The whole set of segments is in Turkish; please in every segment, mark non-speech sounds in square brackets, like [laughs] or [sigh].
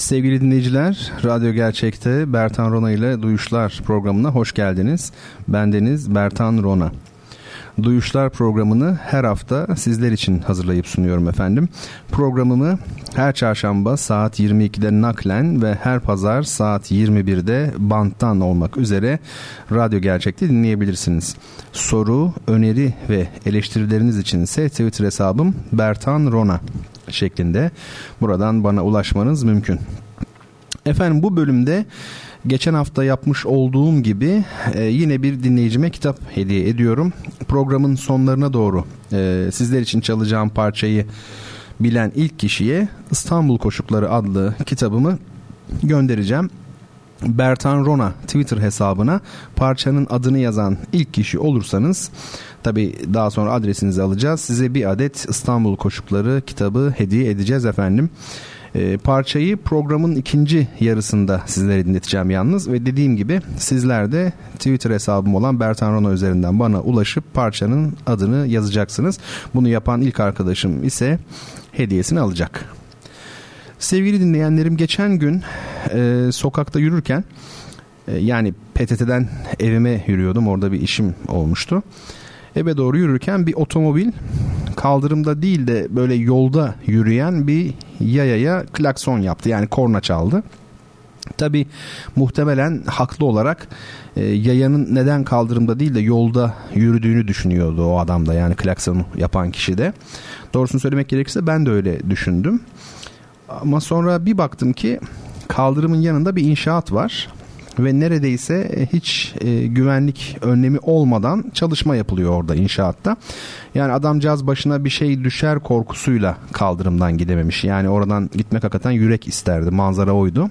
Sevgili dinleyiciler, Radyo Gerçek'te Bertan Rona ile Duyuşlar programına hoş geldiniz. Bendeniz Bertan Rona. Duyuşlar programını her hafta sizler için hazırlayıp sunuyorum efendim. Programımı her çarşamba saat 22'de naklen ve her pazar saat 21'de banttan olmak üzere Radyo Gerçek'te dinleyebilirsiniz. Soru, öneri ve eleştirileriniz için ise Twitter hesabım Bertan Rona şeklinde buradan bana ulaşmanız mümkün. Efendim bu bölümde geçen hafta yapmış olduğum gibi e, yine bir dinleyicime kitap hediye ediyorum. Programın sonlarına doğru e, sizler için çalacağım parçayı bilen ilk kişiye İstanbul Koşukları adlı kitabımı göndereceğim. Bertan Rona Twitter hesabına parçanın adını yazan ilk kişi olursanız tabi daha sonra adresinizi alacağız. Size bir adet İstanbul Koşukları kitabı hediye edeceğiz efendim. E, parçayı programın ikinci yarısında sizlere dinleteceğim yalnız ve dediğim gibi sizler de Twitter hesabım olan Bertan Rona üzerinden bana ulaşıp parçanın adını yazacaksınız. Bunu yapan ilk arkadaşım ise hediyesini alacak. Sevgili dinleyenlerim geçen gün e, sokakta yürürken e, yani PTT'den evime yürüyordum orada bir işim olmuştu. Eve doğru yürürken bir otomobil kaldırımda değil de böyle yolda yürüyen bir yayaya klakson yaptı yani korna çaldı. Tabi muhtemelen haklı olarak e, yayanın neden kaldırımda değil de yolda yürüdüğünü düşünüyordu o adam da yani klaksonu yapan kişi de. Doğrusunu söylemek gerekirse ben de öyle düşündüm. Ama sonra bir baktım ki kaldırımın yanında bir inşaat var ve neredeyse e, hiç e, güvenlik önlemi olmadan çalışma yapılıyor orada inşaatta. Yani adamcağız başına bir şey düşer korkusuyla kaldırımdan gidememiş. Yani oradan gitmek hakikaten yürek isterdi. Manzara oydu.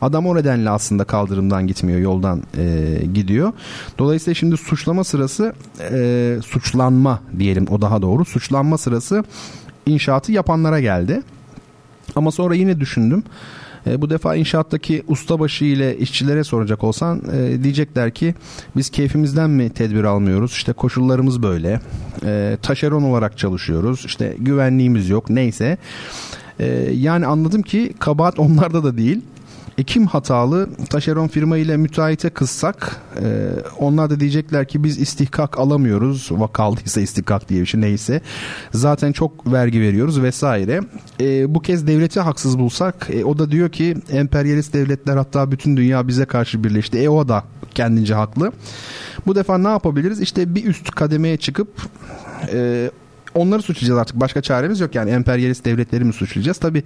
Adam o nedenle aslında kaldırımdan gitmiyor yoldan e, gidiyor. Dolayısıyla şimdi suçlama sırası e, suçlanma diyelim o daha doğru suçlanma sırası inşaatı yapanlara geldi. Ama sonra yine düşündüm. E, bu defa inşaattaki ustabaşı ile işçilere soracak olsan e, diyecekler ki biz keyfimizden mi tedbir almıyoruz? İşte koşullarımız böyle. E, taşeron olarak çalışıyoruz. İşte güvenliğimiz yok. Neyse. E, yani anladım ki kabahat [laughs] onlarda da değil. E kim hatalı? Taşeron firma ile müteahhite kızsak e, onlar da diyecekler ki biz istihkak alamıyoruz. Vakaldıysa istihkak diye bir şey neyse. Zaten çok vergi veriyoruz vesaire. E, bu kez devleti haksız bulsak e, o da diyor ki emperyalist devletler hatta bütün dünya bize karşı birleşti. E o da kendince haklı. Bu defa ne yapabiliriz? İşte bir üst kademeye çıkıp e, onları suçlayacağız artık. Başka çaremiz yok yani emperyalist devletleri mi suçlayacağız? Tabi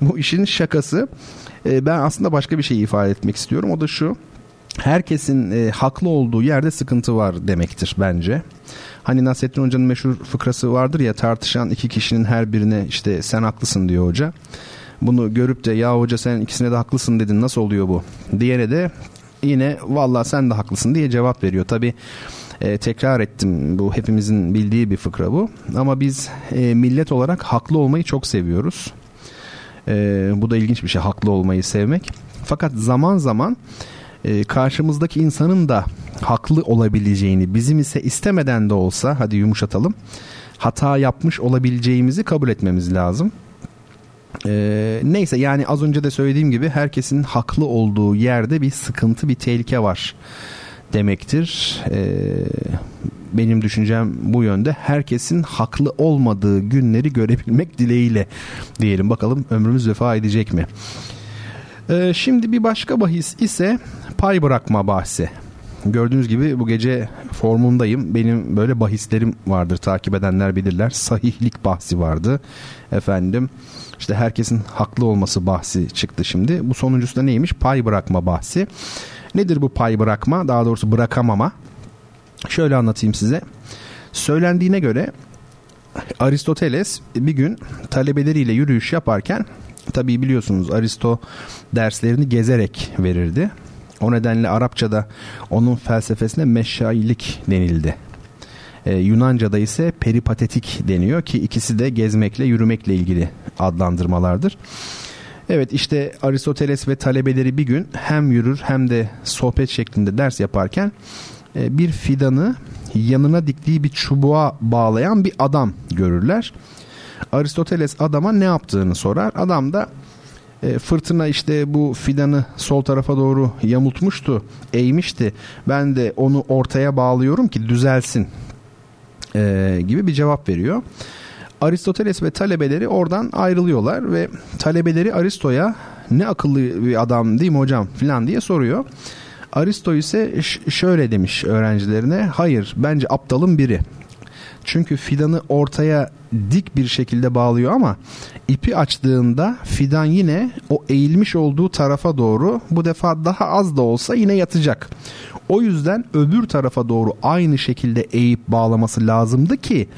bu işin şakası. E, ben aslında başka bir şey ifade etmek istiyorum. O da şu. Herkesin e, haklı olduğu yerde sıkıntı var demektir bence. Hani Nasrettin Hoca'nın meşhur fıkrası vardır ya tartışan iki kişinin her birine işte sen haklısın diyor hoca. Bunu görüp de ya hoca sen ikisine de haklısın dedin nasıl oluyor bu? Diyene de yine vallahi sen de haklısın diye cevap veriyor. Tabi e, tekrar ettim bu hepimizin bildiği bir fıkra bu. Ama biz e, millet olarak haklı olmayı çok seviyoruz. E, bu da ilginç bir şey haklı olmayı sevmek. Fakat zaman zaman e, karşımızdaki insanın da haklı olabileceğini bizim ise istemeden de olsa hadi yumuşatalım hata yapmış olabileceğimizi kabul etmemiz lazım. Ee, neyse yani az önce de söylediğim gibi herkesin haklı olduğu yerde bir sıkıntı bir tehlike var demektir. Ee, benim düşüncem bu yönde. Herkesin haklı olmadığı günleri görebilmek dileğiyle diyelim. Bakalım ömrümüz vefa edecek mi? Ee, şimdi bir başka bahis ise pay bırakma bahsi. Gördüğünüz gibi bu gece formundayım. Benim böyle bahislerim vardır. Takip edenler bilirler. Sahihlik bahsi vardı. Efendim işte herkesin haklı olması bahsi çıktı şimdi. Bu sonuncusu da neymiş? Pay bırakma bahsi. Nedir bu pay bırakma? Daha doğrusu bırakamama. Şöyle anlatayım size. Söylendiğine göre Aristoteles bir gün talebeleriyle yürüyüş yaparken tabii biliyorsunuz Aristo derslerini gezerek verirdi. O nedenle Arapçada onun felsefesine meşailik denildi. Ee, Yunanca'da ise peripatetik deniyor ki ikisi de gezmekle yürümekle ilgili adlandırmalardır. Evet işte Aristoteles ve talebeleri bir gün hem yürür hem de sohbet şeklinde ders yaparken e, bir fidanı yanına diktiği bir çubuğa bağlayan bir adam görürler. Aristoteles adama ne yaptığını sorar. Adam da e, fırtına işte bu fidanı sol tarafa doğru yamultmuştu, eğmişti. Ben de onu ortaya bağlıyorum ki düzelsin e, gibi bir cevap veriyor. Aristoteles ve talebeleri oradan ayrılıyorlar ve talebeleri Aristo'ya ne akıllı bir adam değil mi hocam filan diye soruyor. Aristo ise şöyle demiş öğrencilerine hayır bence aptalın biri. Çünkü fidanı ortaya dik bir şekilde bağlıyor ama ipi açtığında fidan yine o eğilmiş olduğu tarafa doğru bu defa daha az da olsa yine yatacak. O yüzden öbür tarafa doğru aynı şekilde eğip bağlaması lazımdı ki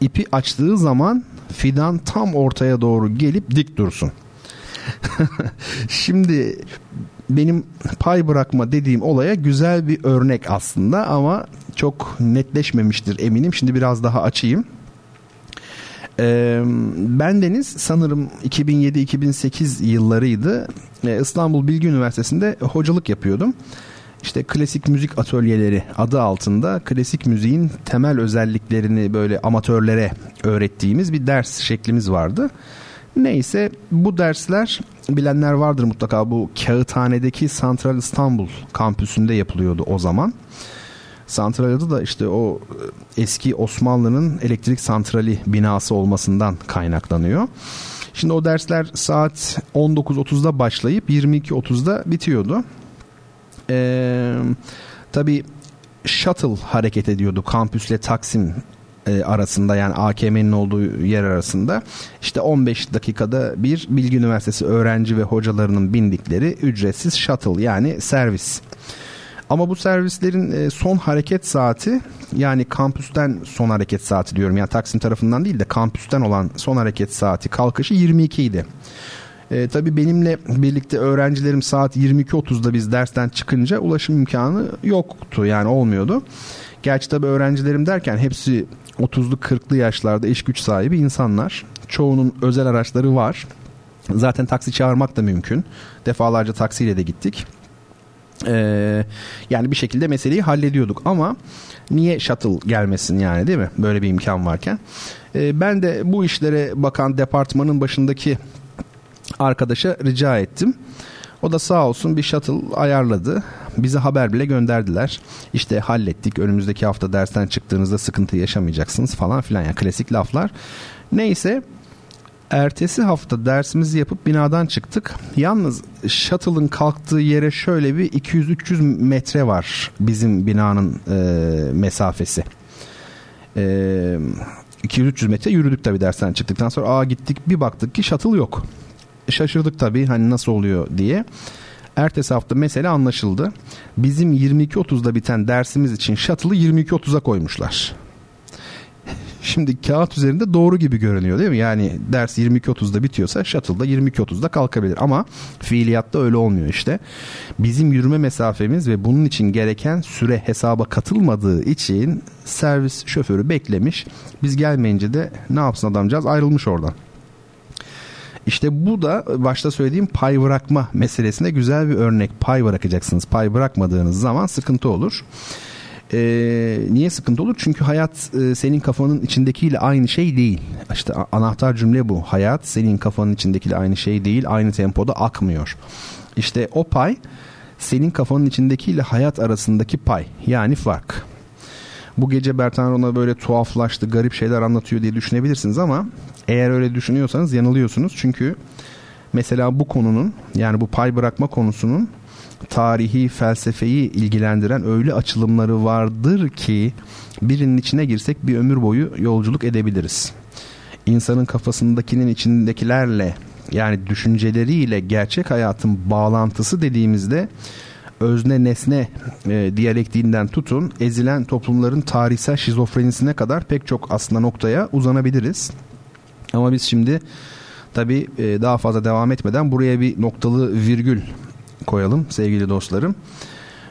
ipi açtığı zaman fidan tam ortaya doğru gelip dik dursun. [laughs] Şimdi benim pay bırakma dediğim olaya güzel bir örnek aslında ama çok netleşmemiştir eminim. Şimdi biraz daha açayım. Ee, ben Deniz sanırım 2007-2008 yıllarıydı. Ee, İstanbul Bilgi Üniversitesi'nde hocalık yapıyordum. İşte klasik müzik atölyeleri adı altında klasik müziğin temel özelliklerini böyle amatörlere öğrettiğimiz bir ders şeklimiz vardı. Neyse bu dersler bilenler vardır mutlaka bu Kağıthane'deki Santral İstanbul kampüsünde yapılıyordu o zaman. Santral adı da işte o e, eski Osmanlı'nın elektrik santrali binası olmasından kaynaklanıyor. Şimdi o dersler saat 19.30'da başlayıp 22.30'da bitiyordu. Ee, tabii shuttle hareket ediyordu kampüsle Taksim e, arasında yani AKM'nin olduğu yer arasında işte 15 dakikada bir Bilgi Üniversitesi öğrenci ve hocalarının bindikleri ücretsiz shuttle yani servis. Ama bu servislerin e, son hareket saati yani kampüsten son hareket saati diyorum. Yani Taksim tarafından değil de kampüsten olan son hareket saati kalkışı 22 idi. E, tabii benimle birlikte öğrencilerim saat 22.30'da biz dersten çıkınca ulaşım imkanı yoktu yani olmuyordu. Gerçi tabii öğrencilerim derken hepsi 30'lu 40'lı yaşlarda iş güç sahibi insanlar. Çoğunun özel araçları var. Zaten taksi çağırmak da mümkün. Defalarca taksiyle de gittik. Ee, yani bir şekilde meseleyi hallediyorduk ama niye shuttle gelmesin yani değil mi? Böyle bir imkan varken. Ee, ben de bu işlere bakan departmanın başındaki arkadaşa rica ettim. O da sağ olsun bir shuttle ayarladı. Bize haber bile gönderdiler. İşte hallettik. Önümüzdeki hafta dersten çıktığınızda sıkıntı yaşamayacaksınız falan filan. Yani klasik laflar. Neyse ertesi hafta dersimizi yapıp binadan çıktık. Yalnız shuttle'ın kalktığı yere şöyle bir 200-300 metre var bizim binanın e, mesafesi. E, 200-300 metre yürüdük tabii dersten çıktıktan sonra. Aa gittik bir baktık ki shuttle yok. Şaşırdık tabii hani nasıl oluyor diye. Ertesi hafta mesele anlaşıldı. Bizim 22.30'da biten dersimiz için shuttle'ı 22.30'a koymuşlar. [laughs] Şimdi kağıt üzerinde doğru gibi görünüyor değil mi? Yani ders 22.30'da bitiyorsa shuttle'da 22.30'da kalkabilir ama fiiliyatta öyle olmuyor işte. Bizim yürüme mesafemiz ve bunun için gereken süre hesaba katılmadığı için servis şoförü beklemiş. Biz gelmeyince de ne yapsın adamcağız ayrılmış oradan. İşte bu da başta söylediğim pay bırakma meselesine güzel bir örnek. Pay bırakacaksınız. Pay bırakmadığınız zaman sıkıntı olur. Ee, niye sıkıntı olur? Çünkü hayat e, senin kafanın içindekiyle aynı şey değil. İşte anahtar cümle bu. Hayat senin kafanın içindekiyle aynı şey değil. Aynı tempoda akmıyor. İşte o pay senin kafanın içindekiyle hayat arasındaki pay. Yani fark. Bu gece Bertan ona böyle tuhaflaştı, garip şeyler anlatıyor diye düşünebilirsiniz ama eğer öyle düşünüyorsanız yanılıyorsunuz. Çünkü mesela bu konunun yani bu pay bırakma konusunun tarihi, felsefeyi ilgilendiren öyle açılımları vardır ki birinin içine girsek bir ömür boyu yolculuk edebiliriz. İnsanın kafasındakinin içindekilerle yani düşünceleriyle gerçek hayatın bağlantısı dediğimizde özne nesne e, diyalektiğinden tutun ezilen toplumların tarihsel şizofrenisine kadar pek çok aslında noktaya uzanabiliriz. Ama biz şimdi tabii e, daha fazla devam etmeden buraya bir noktalı virgül koyalım sevgili dostlarım.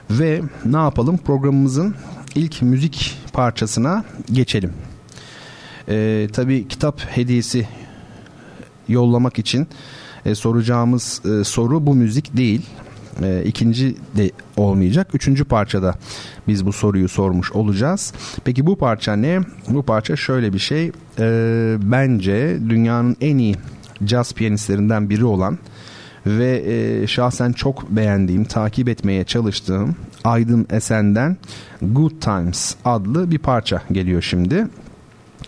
Ve ne yapalım programımızın ilk müzik parçasına geçelim. Ee, tabii kitap hediyesi yollamak için e, soracağımız e, soru bu müzik değil. E, ikinci de olmayacak. Üçüncü parçada biz bu soruyu sormuş olacağız. Peki bu parça ne? Bu parça şöyle bir şey. E, bence dünyanın en iyi caz piyanistlerinden biri olan ve e, şahsen çok beğendiğim, takip etmeye çalıştığım Aydın Esen'den Good Times adlı bir parça geliyor şimdi.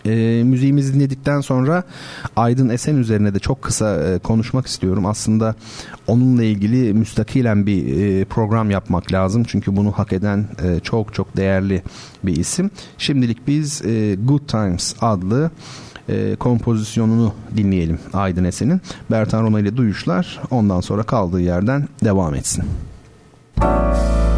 E, müziğimizi dinledikten sonra Aydın Esen üzerine de çok kısa e, konuşmak istiyorum. Aslında onunla ilgili müstakilen bir e, program yapmak lazım. Çünkü bunu hak eden e, çok çok değerli bir isim. Şimdilik biz e, Good Times adlı e, kompozisyonunu dinleyelim Aydın Esen'in. Bertan Rona ile duyuşlar ondan sonra kaldığı yerden devam etsin. Müzik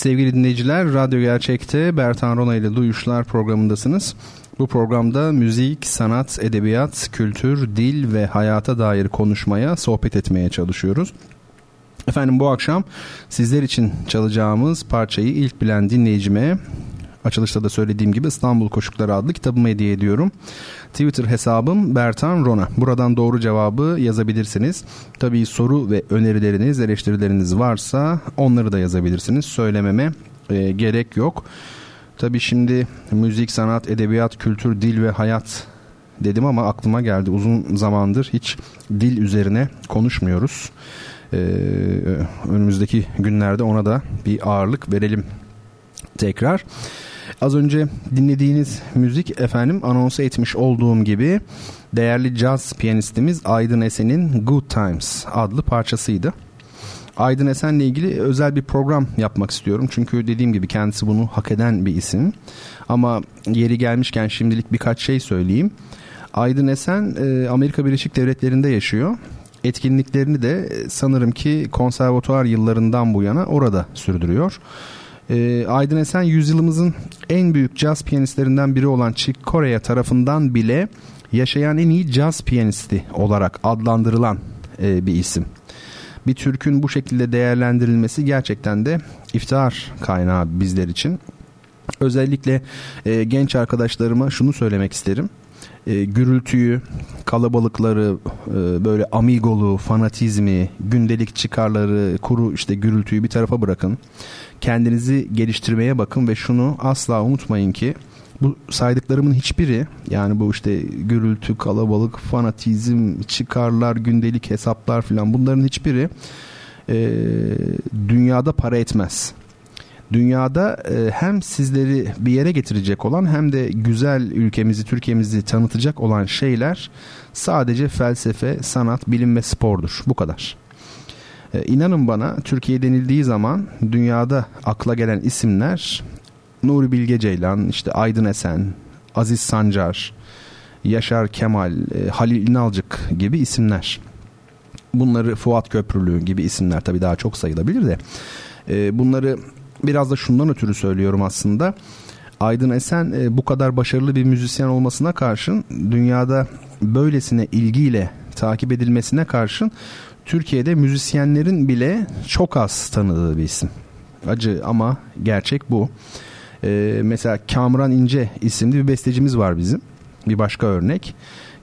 Sevgili dinleyiciler, Radyo Gerçek'te Bertan Rona ile Duyuşlar programındasınız. Bu programda müzik, sanat, edebiyat, kültür, dil ve hayata dair konuşmaya, sohbet etmeye çalışıyoruz. Efendim bu akşam sizler için çalacağımız parçayı ilk bilen dinleyicime açılışta da söylediğim gibi İstanbul Koşukları adlı kitabımı hediye ediyorum. Twitter hesabım Bertan Rona. Buradan doğru cevabı yazabilirsiniz. Tabii soru ve önerileriniz, eleştirileriniz varsa onları da yazabilirsiniz. Söylememe e, gerek yok. Tabii şimdi müzik, sanat, edebiyat, kültür, dil ve hayat dedim ama aklıma geldi. Uzun zamandır hiç dil üzerine konuşmuyoruz. Ee, önümüzdeki günlerde ona da bir ağırlık verelim tekrar. Az önce dinlediğiniz müzik efendim anons etmiş olduğum gibi değerli caz piyanistimiz Aydın Esen'in Good Times adlı parçasıydı. Aydın Esen'le ilgili özel bir program yapmak istiyorum. Çünkü dediğim gibi kendisi bunu hak eden bir isim. Ama yeri gelmişken şimdilik birkaç şey söyleyeyim. Aydın Esen e, Amerika Birleşik Devletleri'nde yaşıyor. Etkinliklerini de sanırım ki konservatuar yıllarından bu yana orada sürdürüyor. E, Aydın Esen yüzyılımızın en büyük caz piyanistlerinden biri olan Chick Corea tarafından bile yaşayan en iyi caz piyanisti olarak adlandırılan e, bir isim. Bir Türk'ün bu şekilde değerlendirilmesi gerçekten de iftihar kaynağı bizler için. Özellikle e, genç arkadaşlarıma şunu söylemek isterim. E, gürültüyü, kalabalıkları, e, böyle amigolu, fanatizmi, gündelik çıkarları, kuru işte gürültüyü bir tarafa bırakın kendinizi geliştirmeye bakın ve şunu asla unutmayın ki bu saydıklarımın hiçbiri yani bu işte gürültü, kalabalık, fanatizm, çıkarlar, gündelik hesaplar filan bunların hiçbiri e, dünyada para etmez. Dünyada e, hem sizleri bir yere getirecek olan hem de güzel ülkemizi, Türkiye'mizi tanıtacak olan şeyler sadece felsefe, sanat, bilim ve spordur. Bu kadar. E, inanın bana Türkiye denildiği zaman dünyada akla gelen isimler Nuri Bilge Ceylan, işte Aydın Esen, Aziz Sancar, Yaşar Kemal, e, Halil İnalcık gibi isimler. Bunları Fuat Köprülü gibi isimler tabii daha çok sayılabilir de. E, bunları biraz da şundan ötürü söylüyorum aslında. Aydın Esen e, bu kadar başarılı bir müzisyen olmasına karşın dünyada böylesine ilgiyle takip edilmesine karşın Türkiye'de müzisyenlerin bile çok az tanıdığı bir isim. Acı ama gerçek bu. Ee, mesela Kamran İnce isimli bir bestecimiz var bizim. Bir başka örnek.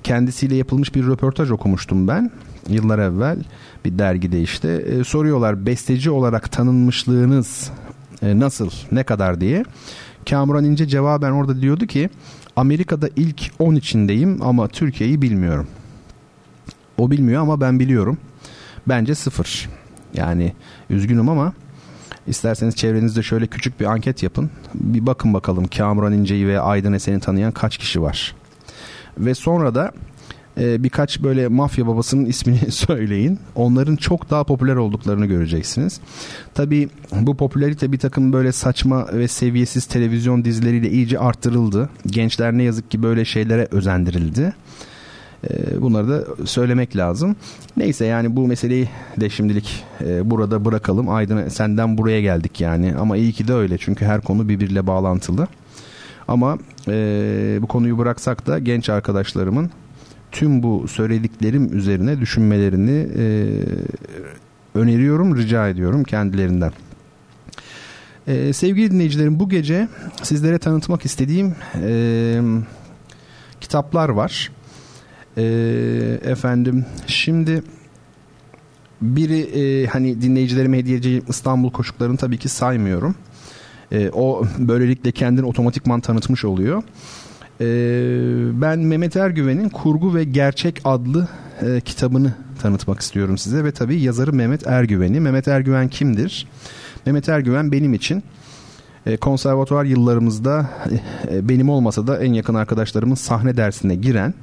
Kendisiyle yapılmış bir röportaj okumuştum ben yıllar evvel bir dergide işte. Ee, soruyorlar besteci olarak tanınmışlığınız e, nasıl, ne kadar diye. Kamran İnce cevaben orada diyordu ki Amerika'da ilk 10 içindeyim ama Türkiye'yi bilmiyorum. O bilmiyor ama ben biliyorum. Bence sıfır. Yani üzgünüm ama isterseniz çevrenizde şöyle küçük bir anket yapın. Bir bakın bakalım Kamuran İnce'yi ve Aydın Esen'i tanıyan kaç kişi var. Ve sonra da e, birkaç böyle mafya babasının ismini [laughs] söyleyin. Onların çok daha popüler olduklarını göreceksiniz. Tabii bu popülerite bir takım böyle saçma ve seviyesiz televizyon dizileriyle iyice arttırıldı. Gençler ne yazık ki böyle şeylere özendirildi. Ee, bunları da söylemek lazım. Neyse yani bu meseleyi de şimdilik e, burada bırakalım. Aydın senden buraya geldik yani. Ama iyi ki de öyle çünkü her konu birbiriyle bağlantılı. Ama e, bu konuyu bıraksak da genç arkadaşlarımın tüm bu söylediklerim üzerine düşünmelerini e, öneriyorum, rica ediyorum kendilerinden. Ee, sevgili dinleyicilerim bu gece sizlere tanıtmak istediğim e, kitaplar var. Ee, efendim şimdi biri e, hani dinleyicilerime hediye edeceğim İstanbul koşuklarını tabii ki saymıyorum. E, o böylelikle kendini otomatikman tanıtmış oluyor. E, ben Mehmet Ergüven'in Kurgu ve Gerçek adlı e, kitabını tanıtmak istiyorum size ve tabii yazarı Mehmet Ergüven'i. Mehmet Ergüven kimdir? Mehmet Ergüven benim için e, konservatuvar yıllarımızda e, benim olmasa da en yakın arkadaşlarımın sahne dersine giren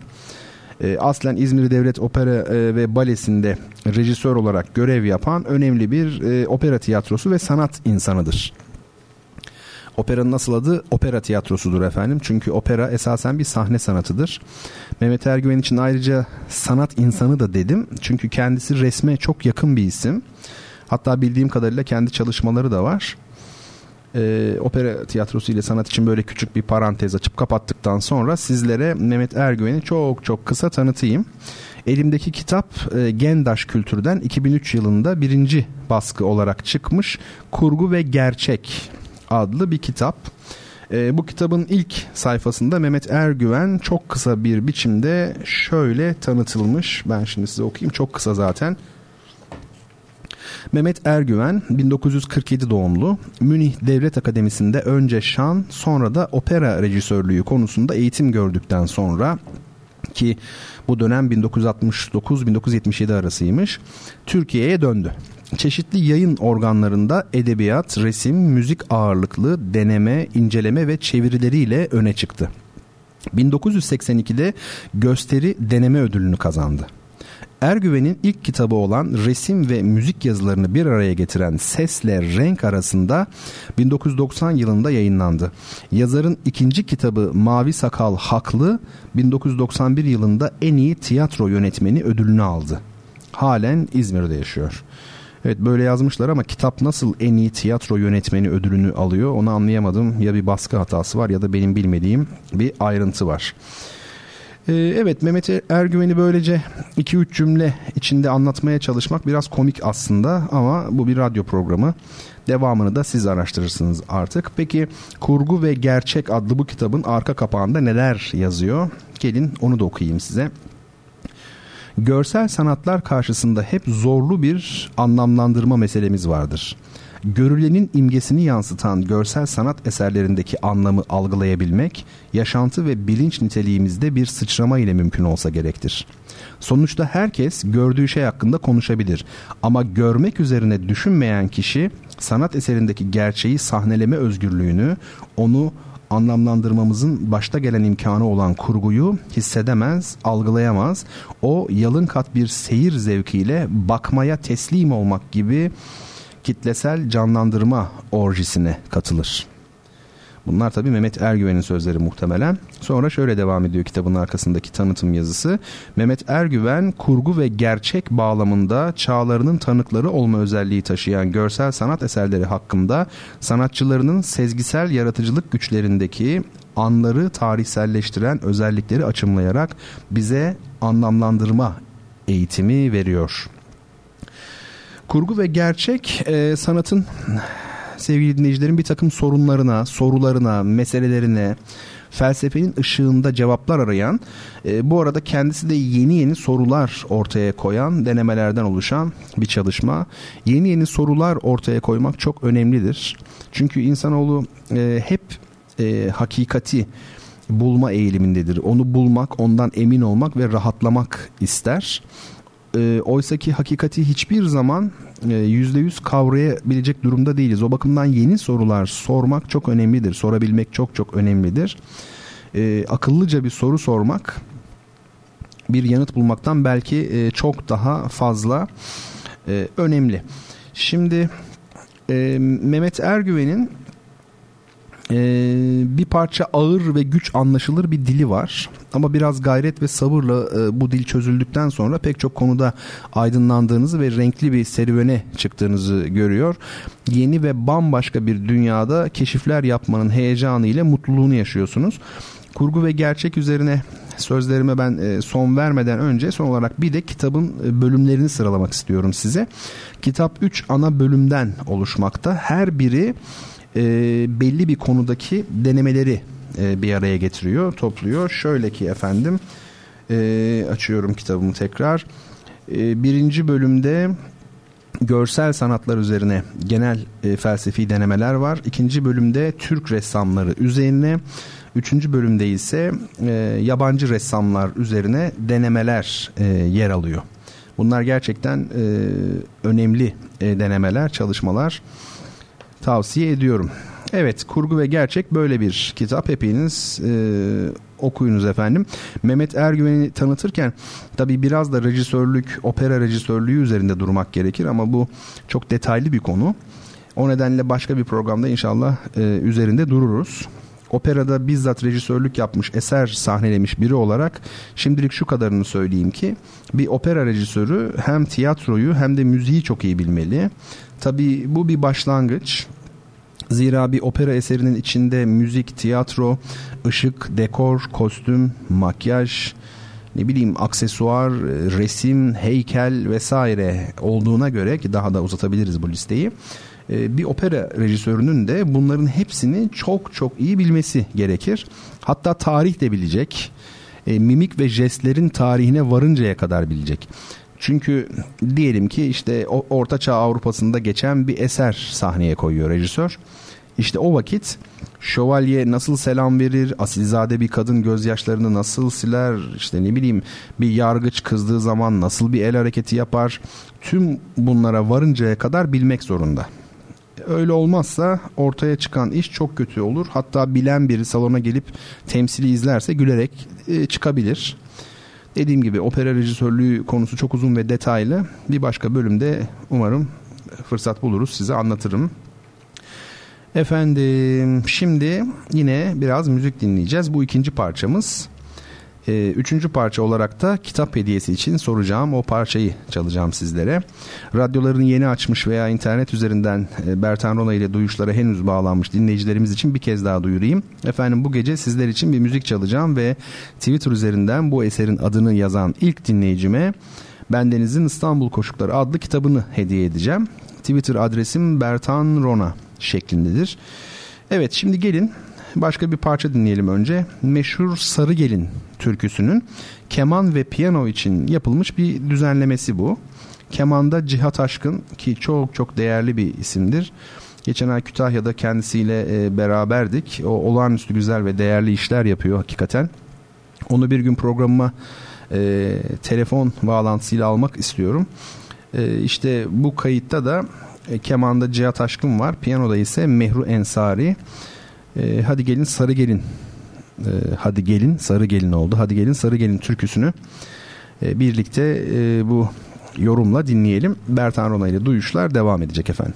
e, aslen İzmir Devlet Opera e, ve Balesi'nde rejisör olarak görev yapan önemli bir e, opera tiyatrosu ve sanat insanıdır. Operanın nasıl adı? Opera tiyatrosudur efendim. Çünkü opera esasen bir sahne sanatıdır. Mehmet Ergüven için ayrıca sanat insanı da dedim. Çünkü kendisi resme çok yakın bir isim. Hatta bildiğim kadarıyla kendi çalışmaları da var. e, opera tiyatrosu ile sanat için böyle küçük bir parantez açıp kapattıktan sonra sizlere Mehmet Ergüven'i çok çok kısa tanıtayım. Elimdeki kitap e, Gendaş Kültür'den 2003 yılında birinci baskı olarak çıkmış Kurgu ve Gerçek adlı bir kitap. E, bu kitabın ilk sayfasında Mehmet Ergüven çok kısa bir biçimde şöyle tanıtılmış. Ben şimdi size okuyayım çok kısa zaten. Mehmet Ergüven 1947 doğumlu. Münih Devlet Akademisi'nde önce şan sonra da opera rejisörlüğü konusunda eğitim gördükten sonra ki bu dönem 1969-1977 arasıymış. Türkiye'ye döndü. Çeşitli yayın organlarında edebiyat, resim, müzik ağırlıklı deneme, inceleme ve çevirileriyle öne çıktı. 1982'de gösteri deneme ödülünü kazandı. Ergüven'in ilk kitabı olan resim ve müzik yazılarını bir araya getiren Sesle Renk arasında 1990 yılında yayınlandı. Yazarın ikinci kitabı Mavi Sakal Haklı 1991 yılında en iyi tiyatro yönetmeni ödülünü aldı. Halen İzmir'de yaşıyor. Evet böyle yazmışlar ama kitap nasıl en iyi tiyatro yönetmeni ödülünü alıyor onu anlayamadım. Ya bir baskı hatası var ya da benim bilmediğim bir ayrıntı var. Ee, evet Mehmet Ergüven'i böylece 2-3 cümle içinde anlatmaya çalışmak biraz komik aslında ama bu bir radyo programı. Devamını da siz araştırırsınız artık. Peki Kurgu ve Gerçek adlı bu kitabın arka kapağında neler yazıyor? Gelin onu da okuyayım size. Görsel sanatlar karşısında hep zorlu bir anlamlandırma meselemiz vardır görülenin imgesini yansıtan görsel sanat eserlerindeki anlamı algılayabilmek, yaşantı ve bilinç niteliğimizde bir sıçrama ile mümkün olsa gerektir. Sonuçta herkes gördüğü şey hakkında konuşabilir ama görmek üzerine düşünmeyen kişi sanat eserindeki gerçeği sahneleme özgürlüğünü, onu anlamlandırmamızın başta gelen imkanı olan kurguyu hissedemez, algılayamaz. O yalın kat bir seyir zevkiyle bakmaya teslim olmak gibi kitlesel canlandırma orjisine katılır. Bunlar tabi Mehmet Ergüven'in sözleri muhtemelen. Sonra şöyle devam ediyor kitabın arkasındaki tanıtım yazısı. Mehmet Ergüven kurgu ve gerçek bağlamında çağlarının tanıkları olma özelliği taşıyan görsel sanat eserleri hakkında sanatçılarının sezgisel yaratıcılık güçlerindeki anları tarihselleştiren özellikleri açımlayarak bize anlamlandırma eğitimi veriyor. Kurgu ve gerçek e, sanatın sevgili dinleyicilerin bir takım sorunlarına, sorularına, meselelerine, felsefenin ışığında cevaplar arayan, e, bu arada kendisi de yeni yeni sorular ortaya koyan, denemelerden oluşan bir çalışma. Yeni yeni sorular ortaya koymak çok önemlidir. Çünkü insanoğlu e, hep e, hakikati bulma eğilimindedir. Onu bulmak, ondan emin olmak ve rahatlamak ister. E, Oysa ki hakikati hiçbir zaman e, yüzde yüz kavrayabilecek durumda değiliz. O bakımdan yeni sorular sormak çok önemlidir. Sorabilmek çok çok önemlidir. E, akıllıca bir soru sormak bir yanıt bulmaktan belki e, çok daha fazla e, önemli. Şimdi e, Mehmet Ergüven'in e, bir parça ağır ve güç anlaşılır bir dili var. Ama biraz gayret ve sabırla e, bu dil çözüldükten sonra pek çok konuda aydınlandığınızı ve renkli bir serüvene çıktığınızı görüyor. Yeni ve bambaşka bir dünyada keşifler yapmanın heyecanı ile mutluluğunu yaşıyorsunuz. Kurgu ve gerçek üzerine sözlerime ben e, son vermeden önce son olarak bir de kitabın e, bölümlerini sıralamak istiyorum size. Kitap 3 ana bölümden oluşmakta. Her biri e, belli bir konudaki denemeleri e, bir araya getiriyor, topluyor. Şöyle ki efendim e, açıyorum kitabımı tekrar. E, birinci bölümde görsel sanatlar üzerine genel e, felsefi denemeler var. İkinci bölümde Türk ressamları üzerine, üçüncü bölümde ise e, yabancı ressamlar üzerine denemeler e, yer alıyor. Bunlar gerçekten e, önemli e, denemeler, çalışmalar tavsiye ediyorum. Evet kurgu ve gerçek böyle bir kitap hepiniz e, okuyunuz efendim. Mehmet Ergüven'i tanıtırken tabii biraz da rejisörlük, opera rejisörlüğü üzerinde durmak gerekir ama bu çok detaylı bir konu. O nedenle başka bir programda inşallah e, üzerinde dururuz. Operada bizzat rejisörlük yapmış, eser sahnelemiş biri olarak şimdilik şu kadarını söyleyeyim ki bir opera rejisörü hem tiyatroyu hem de müziği çok iyi bilmeli. Tabii bu bir başlangıç Zira bir opera eserinin içinde müzik, tiyatro, ışık, dekor, kostüm, makyaj, ne bileyim aksesuar, resim, heykel vesaire olduğuna göre ki daha da uzatabiliriz bu listeyi. E, bir opera rejisörünün de bunların hepsini çok çok iyi bilmesi gerekir. Hatta tarih de bilecek. E, mimik ve jestlerin tarihine varıncaya kadar bilecek. Çünkü diyelim ki işte Orta Çağ Avrupa'sında geçen bir eser sahneye koyuyor rejisör. İşte o vakit şövalye nasıl selam verir, asilzade bir kadın gözyaşlarını nasıl siler, işte ne bileyim bir yargıç kızdığı zaman nasıl bir el hareketi yapar, tüm bunlara varıncaya kadar bilmek zorunda. Öyle olmazsa ortaya çıkan iş çok kötü olur. Hatta bilen biri salona gelip temsili izlerse gülerek e, çıkabilir. Dediğim gibi opera rejisörlüğü konusu çok uzun ve detaylı. Bir başka bölümde umarım fırsat buluruz size anlatırım. Efendim şimdi yine biraz müzik dinleyeceğiz. Bu ikinci parçamız. Ee, üçüncü parça olarak da kitap hediyesi için soracağım o parçayı çalacağım sizlere. Radyolarını yeni açmış veya internet üzerinden e, Bertan Rona ile duyuşlara henüz bağlanmış dinleyicilerimiz için bir kez daha duyurayım. Efendim bu gece sizler için bir müzik çalacağım ve Twitter üzerinden bu eserin adını yazan ilk dinleyicime Bendeniz'in İstanbul Koşukları adlı kitabını hediye edeceğim. Twitter adresim Bertan Rona şeklindedir. Evet şimdi gelin başka bir parça dinleyelim önce. Meşhur Sarı Gelin türküsünün keman ve piyano için yapılmış bir düzenlemesi bu. Kemanda Cihat Aşkın ki çok çok değerli bir isimdir. Geçen ay Kütahya'da kendisiyle e, beraberdik. O olağanüstü güzel ve değerli işler yapıyor hakikaten. Onu bir gün programıma e, telefon bağlantısıyla almak istiyorum. E, işte bu kayıtta da e, kemanda Cihat Aşkın var. Piyanoda ise Mehru Ensari. E, hadi gelin sarı gelin. E, hadi gelin sarı gelin oldu. Hadi gelin sarı gelin türküsünü e, birlikte e, bu yorumla dinleyelim. Bertan Rona ile duyuşlar devam edecek efendim.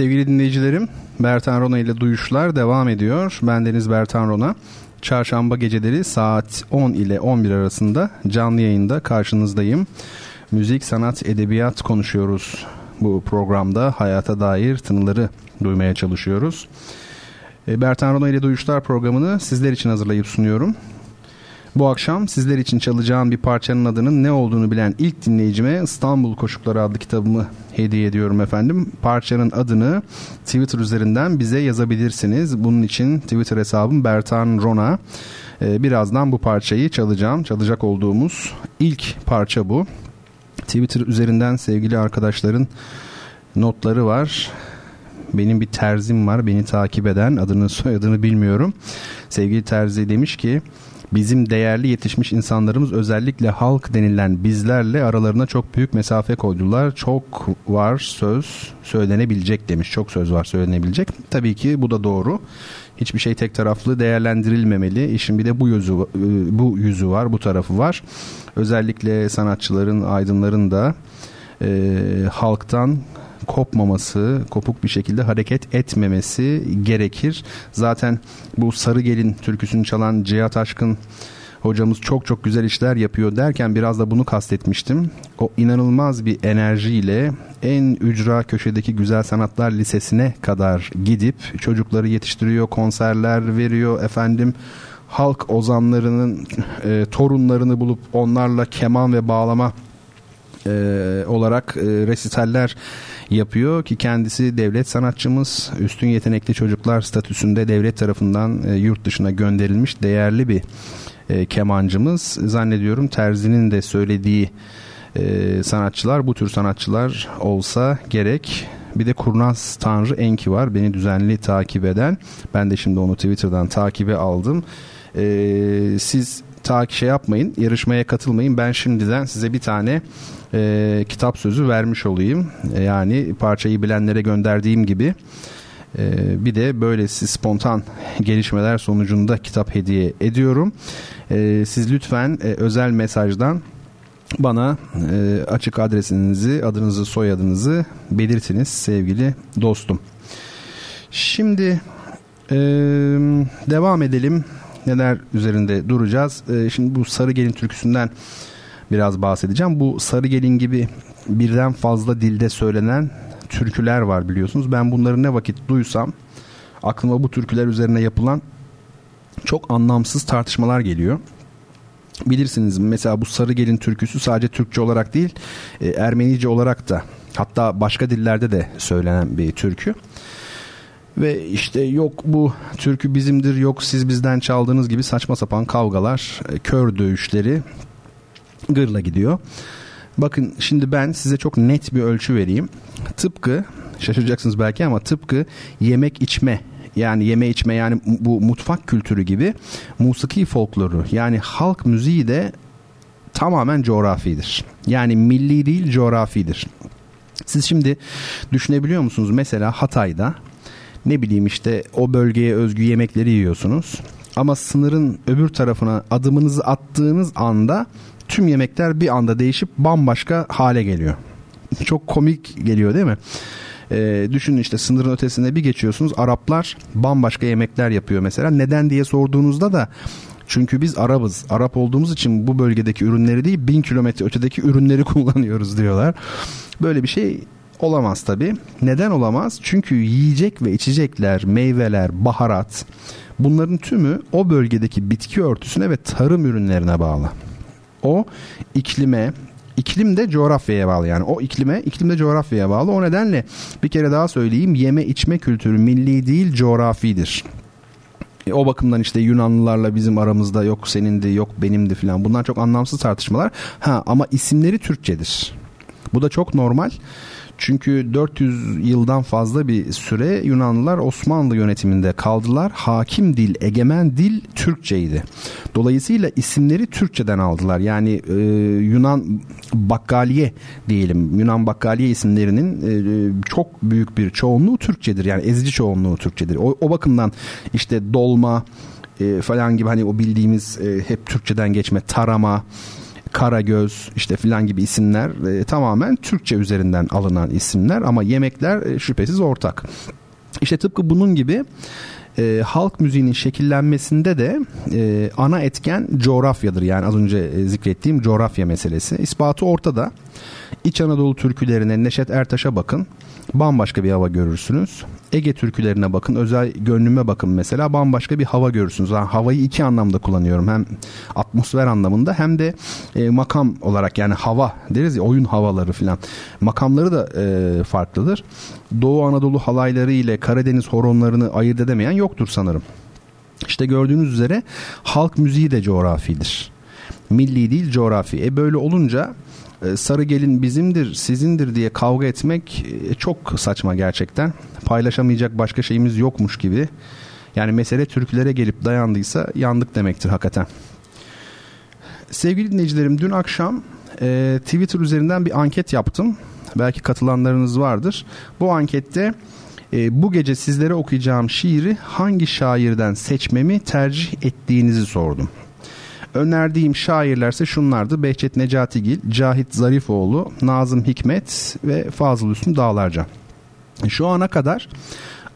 Sevgili dinleyicilerim, Bertan Rona ile Duyuşlar devam ediyor. Ben Deniz Bertan Rona. Çarşamba geceleri saat 10 ile 11 arasında canlı yayında karşınızdayım. Müzik, sanat, edebiyat konuşuyoruz. Bu programda hayata dair tınıları duymaya çalışıyoruz. E, Bertan Rona ile Duyuşlar programını sizler için hazırlayıp sunuyorum. Bu akşam sizler için çalacağım bir parçanın adının ne olduğunu bilen ilk dinleyicime İstanbul Koşukları adlı kitabımı hediye ediyorum efendim. Parçanın adını Twitter üzerinden bize yazabilirsiniz. Bunun için Twitter hesabım Bertan Rona. Ee, birazdan bu parçayı çalacağım. Çalacak olduğumuz ilk parça bu. Twitter üzerinden sevgili arkadaşların notları var. Benim bir terzim var beni takip eden adını soyadını bilmiyorum. Sevgili terzi demiş ki bizim değerli yetişmiş insanlarımız özellikle halk denilen bizlerle aralarına çok büyük mesafe koydular. Çok var söz söylenebilecek demiş. Çok söz var söylenebilecek. Tabii ki bu da doğru. Hiçbir şey tek taraflı değerlendirilmemeli. İşin bir de bu yüzü bu yüzü var, bu tarafı var. Özellikle sanatçıların, aydınların da e, halktan kopmaması, kopuk bir şekilde hareket etmemesi gerekir. Zaten bu Sarı Gelin türküsünü çalan Cihat Aşkın hocamız çok çok güzel işler yapıyor derken biraz da bunu kastetmiştim. O inanılmaz bir enerjiyle en ücra köşedeki Güzel Sanatlar Lisesi'ne kadar gidip çocukları yetiştiriyor, konserler veriyor efendim halk ozanlarının e, torunlarını bulup onlarla keman ve bağlama e, olarak e, resitaller yapıyor ki kendisi devlet sanatçımız. Üstün yetenekli çocuklar statüsünde devlet tarafından e, yurt dışına gönderilmiş değerli bir e, kemancımız. Zannediyorum Terzi'nin de söylediği e, sanatçılar bu tür sanatçılar olsa gerek. Bir de Kurnaz Tanrı Enki var. Beni düzenli takip eden. Ben de şimdi onu Twitter'dan takibe aldım. E, siz ta şey yapmayın yarışmaya katılmayın ben şimdiden size bir tane e, kitap sözü vermiş olayım. E, yani parçayı bilenlere gönderdiğim gibi e, bir de böylesi spontan gelişmeler sonucunda kitap hediye ediyorum. E, siz lütfen e, özel mesajdan bana e, açık adresinizi, adınızı, soyadınızı belirtiniz sevgili dostum. Şimdi e, devam edelim. Neler üzerinde duracağız? E, şimdi bu Sarı Gelin türküsünden biraz bahsedeceğim. Bu Sarı Gelin gibi birden fazla dilde söylenen türküler var biliyorsunuz. Ben bunları ne vakit duysam aklıma bu türküler üzerine yapılan çok anlamsız tartışmalar geliyor. Bilirsiniz mesela bu Sarı Gelin türküsü sadece Türkçe olarak değil e, Ermenice olarak da hatta başka dillerde de söylenen bir türkü. Ve işte yok bu türkü bizimdir yok siz bizden çaldığınız gibi saçma sapan kavgalar, e, kör dövüşleri gırla gidiyor. Bakın şimdi ben size çok net bir ölçü vereyim. Tıpkı şaşıracaksınız belki ama tıpkı yemek içme yani yeme içme yani bu mutfak kültürü gibi musiki folkloru yani halk müziği de tamamen coğrafidir. Yani milli değil coğrafidir. Siz şimdi düşünebiliyor musunuz mesela Hatay'da ne bileyim işte o bölgeye özgü yemekleri yiyorsunuz. Ama sınırın öbür tarafına adımınızı attığınız anda tüm yemekler bir anda değişip bambaşka hale geliyor. Çok komik geliyor değil mi? Ee, düşünün işte sınırın ötesinde bir geçiyorsunuz Araplar bambaşka yemekler yapıyor mesela. Neden diye sorduğunuzda da çünkü biz Arabız. Arap olduğumuz için bu bölgedeki ürünleri değil bin kilometre ötedeki ürünleri [laughs] kullanıyoruz diyorlar. Böyle bir şey olamaz tabi. Neden olamaz? Çünkü yiyecek ve içecekler, meyveler, baharat bunların tümü o bölgedeki bitki örtüsüne ve tarım ürünlerine bağlı. O iklime, iklim de coğrafyaya bağlı yani o iklime iklim de coğrafyaya bağlı o nedenle bir kere daha söyleyeyim yeme içme kültürü milli değil coğrafidir. E, o bakımdan işte Yunanlılarla bizim aramızda yok senindi yok benimdi filan bunlar çok anlamsız tartışmalar. Ha ama isimleri Türkçedir. Bu da çok normal. Çünkü 400 yıldan fazla bir süre Yunanlılar Osmanlı yönetiminde kaldılar. Hakim dil, egemen dil Türkçeydi. Dolayısıyla isimleri Türkçeden aldılar. Yani e, Yunan bakkaliye diyelim. Yunan bakkaliye isimlerinin e, çok büyük bir çoğunluğu Türkçedir. Yani ezici çoğunluğu Türkçedir. O, o bakımdan işte dolma e, falan gibi hani o bildiğimiz e, hep Türkçeden geçme tarama Karagöz işte filan gibi isimler e, tamamen Türkçe üzerinden alınan isimler ama yemekler e, şüphesiz ortak. İşte tıpkı bunun gibi e, halk müziğinin şekillenmesinde de e, ana etken coğrafyadır. Yani az önce e, zikrettiğim coğrafya meselesi. İspatı ortada. İç Anadolu türkülerine Neşet Ertaş'a bakın bambaşka bir hava görürsünüz. Ege türkülerine bakın, özel gönlüme bakın mesela bambaşka bir hava görürsünüz. Yani havayı iki anlamda kullanıyorum. Hem atmosfer anlamında hem de e, makam olarak yani hava deriz ya oyun havaları filan. Makamları da e, farklıdır. Doğu Anadolu halayları ile Karadeniz horonlarını ayırt edemeyen yoktur sanırım. İşte gördüğünüz üzere halk müziği de coğrafidir. Milli değil coğrafi. E böyle olunca sarı gelin bizimdir, sizindir diye kavga etmek e, çok saçma gerçekten. Paylaşamayacak başka şeyimiz yokmuş gibi. Yani mesele Türklere gelip dayandıysa yandık demektir hakikaten. Sevgili dinleyicilerim dün akşam e, Twitter üzerinden bir anket yaptım. Belki katılanlarınız vardır. Bu ankette e, bu gece sizlere okuyacağım şiiri hangi şairden seçmemi tercih ettiğinizi sordum. Önerdiğim şairlerse şunlardı. Behçet Necatigil, Cahit Zarifoğlu, Nazım Hikmet ve Fazıl Hüsnü Dağlarca. Şu ana kadar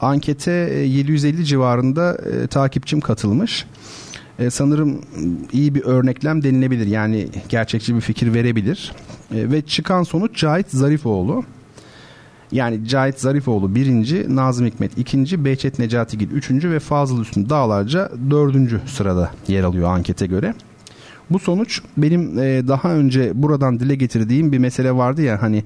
ankete 750 e, civarında e, takipçim katılmış. E, sanırım iyi bir örneklem denilebilir. Yani gerçekçi bir fikir verebilir. E, ve çıkan sonuç Cahit Zarifoğlu. Yani Cahit Zarifoğlu birinci, Nazım Hikmet ikinci, Behçet Necatigil üçüncü ve Fazıl Üstün Dağlarca dördüncü sırada yer alıyor ankete göre. Bu sonuç benim e, daha önce buradan dile getirdiğim bir mesele vardı ya hani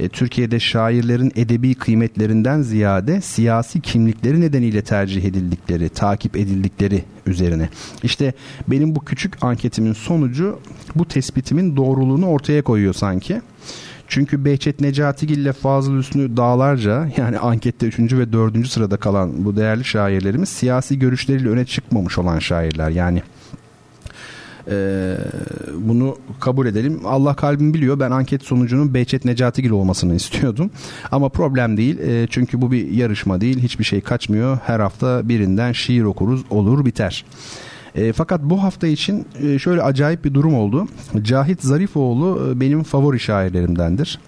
e, Türkiye'de şairlerin edebi kıymetlerinden ziyade siyasi kimlikleri nedeniyle tercih edildikleri, takip edildikleri üzerine. İşte benim bu küçük anketimin sonucu bu tespitimin doğruluğunu ortaya koyuyor sanki. Çünkü Behçet Necatigil ile Fazıl Hüsnü dağlarca yani ankette 3. ve 4. sırada kalan bu değerli şairlerimiz siyasi görüşleriyle öne çıkmamış olan şairler. Yani ee, bunu kabul edelim. Allah kalbim biliyor. Ben anket sonucunun Behçet Necatigil olmasını istiyordum. Ama problem değil. E, çünkü bu bir yarışma değil. Hiçbir şey kaçmıyor. Her hafta birinden şiir okuruz. Olur biter. E, fakat bu hafta için e, şöyle acayip bir durum oldu. Cahit Zarifoğlu e, benim favori şairlerimdendir.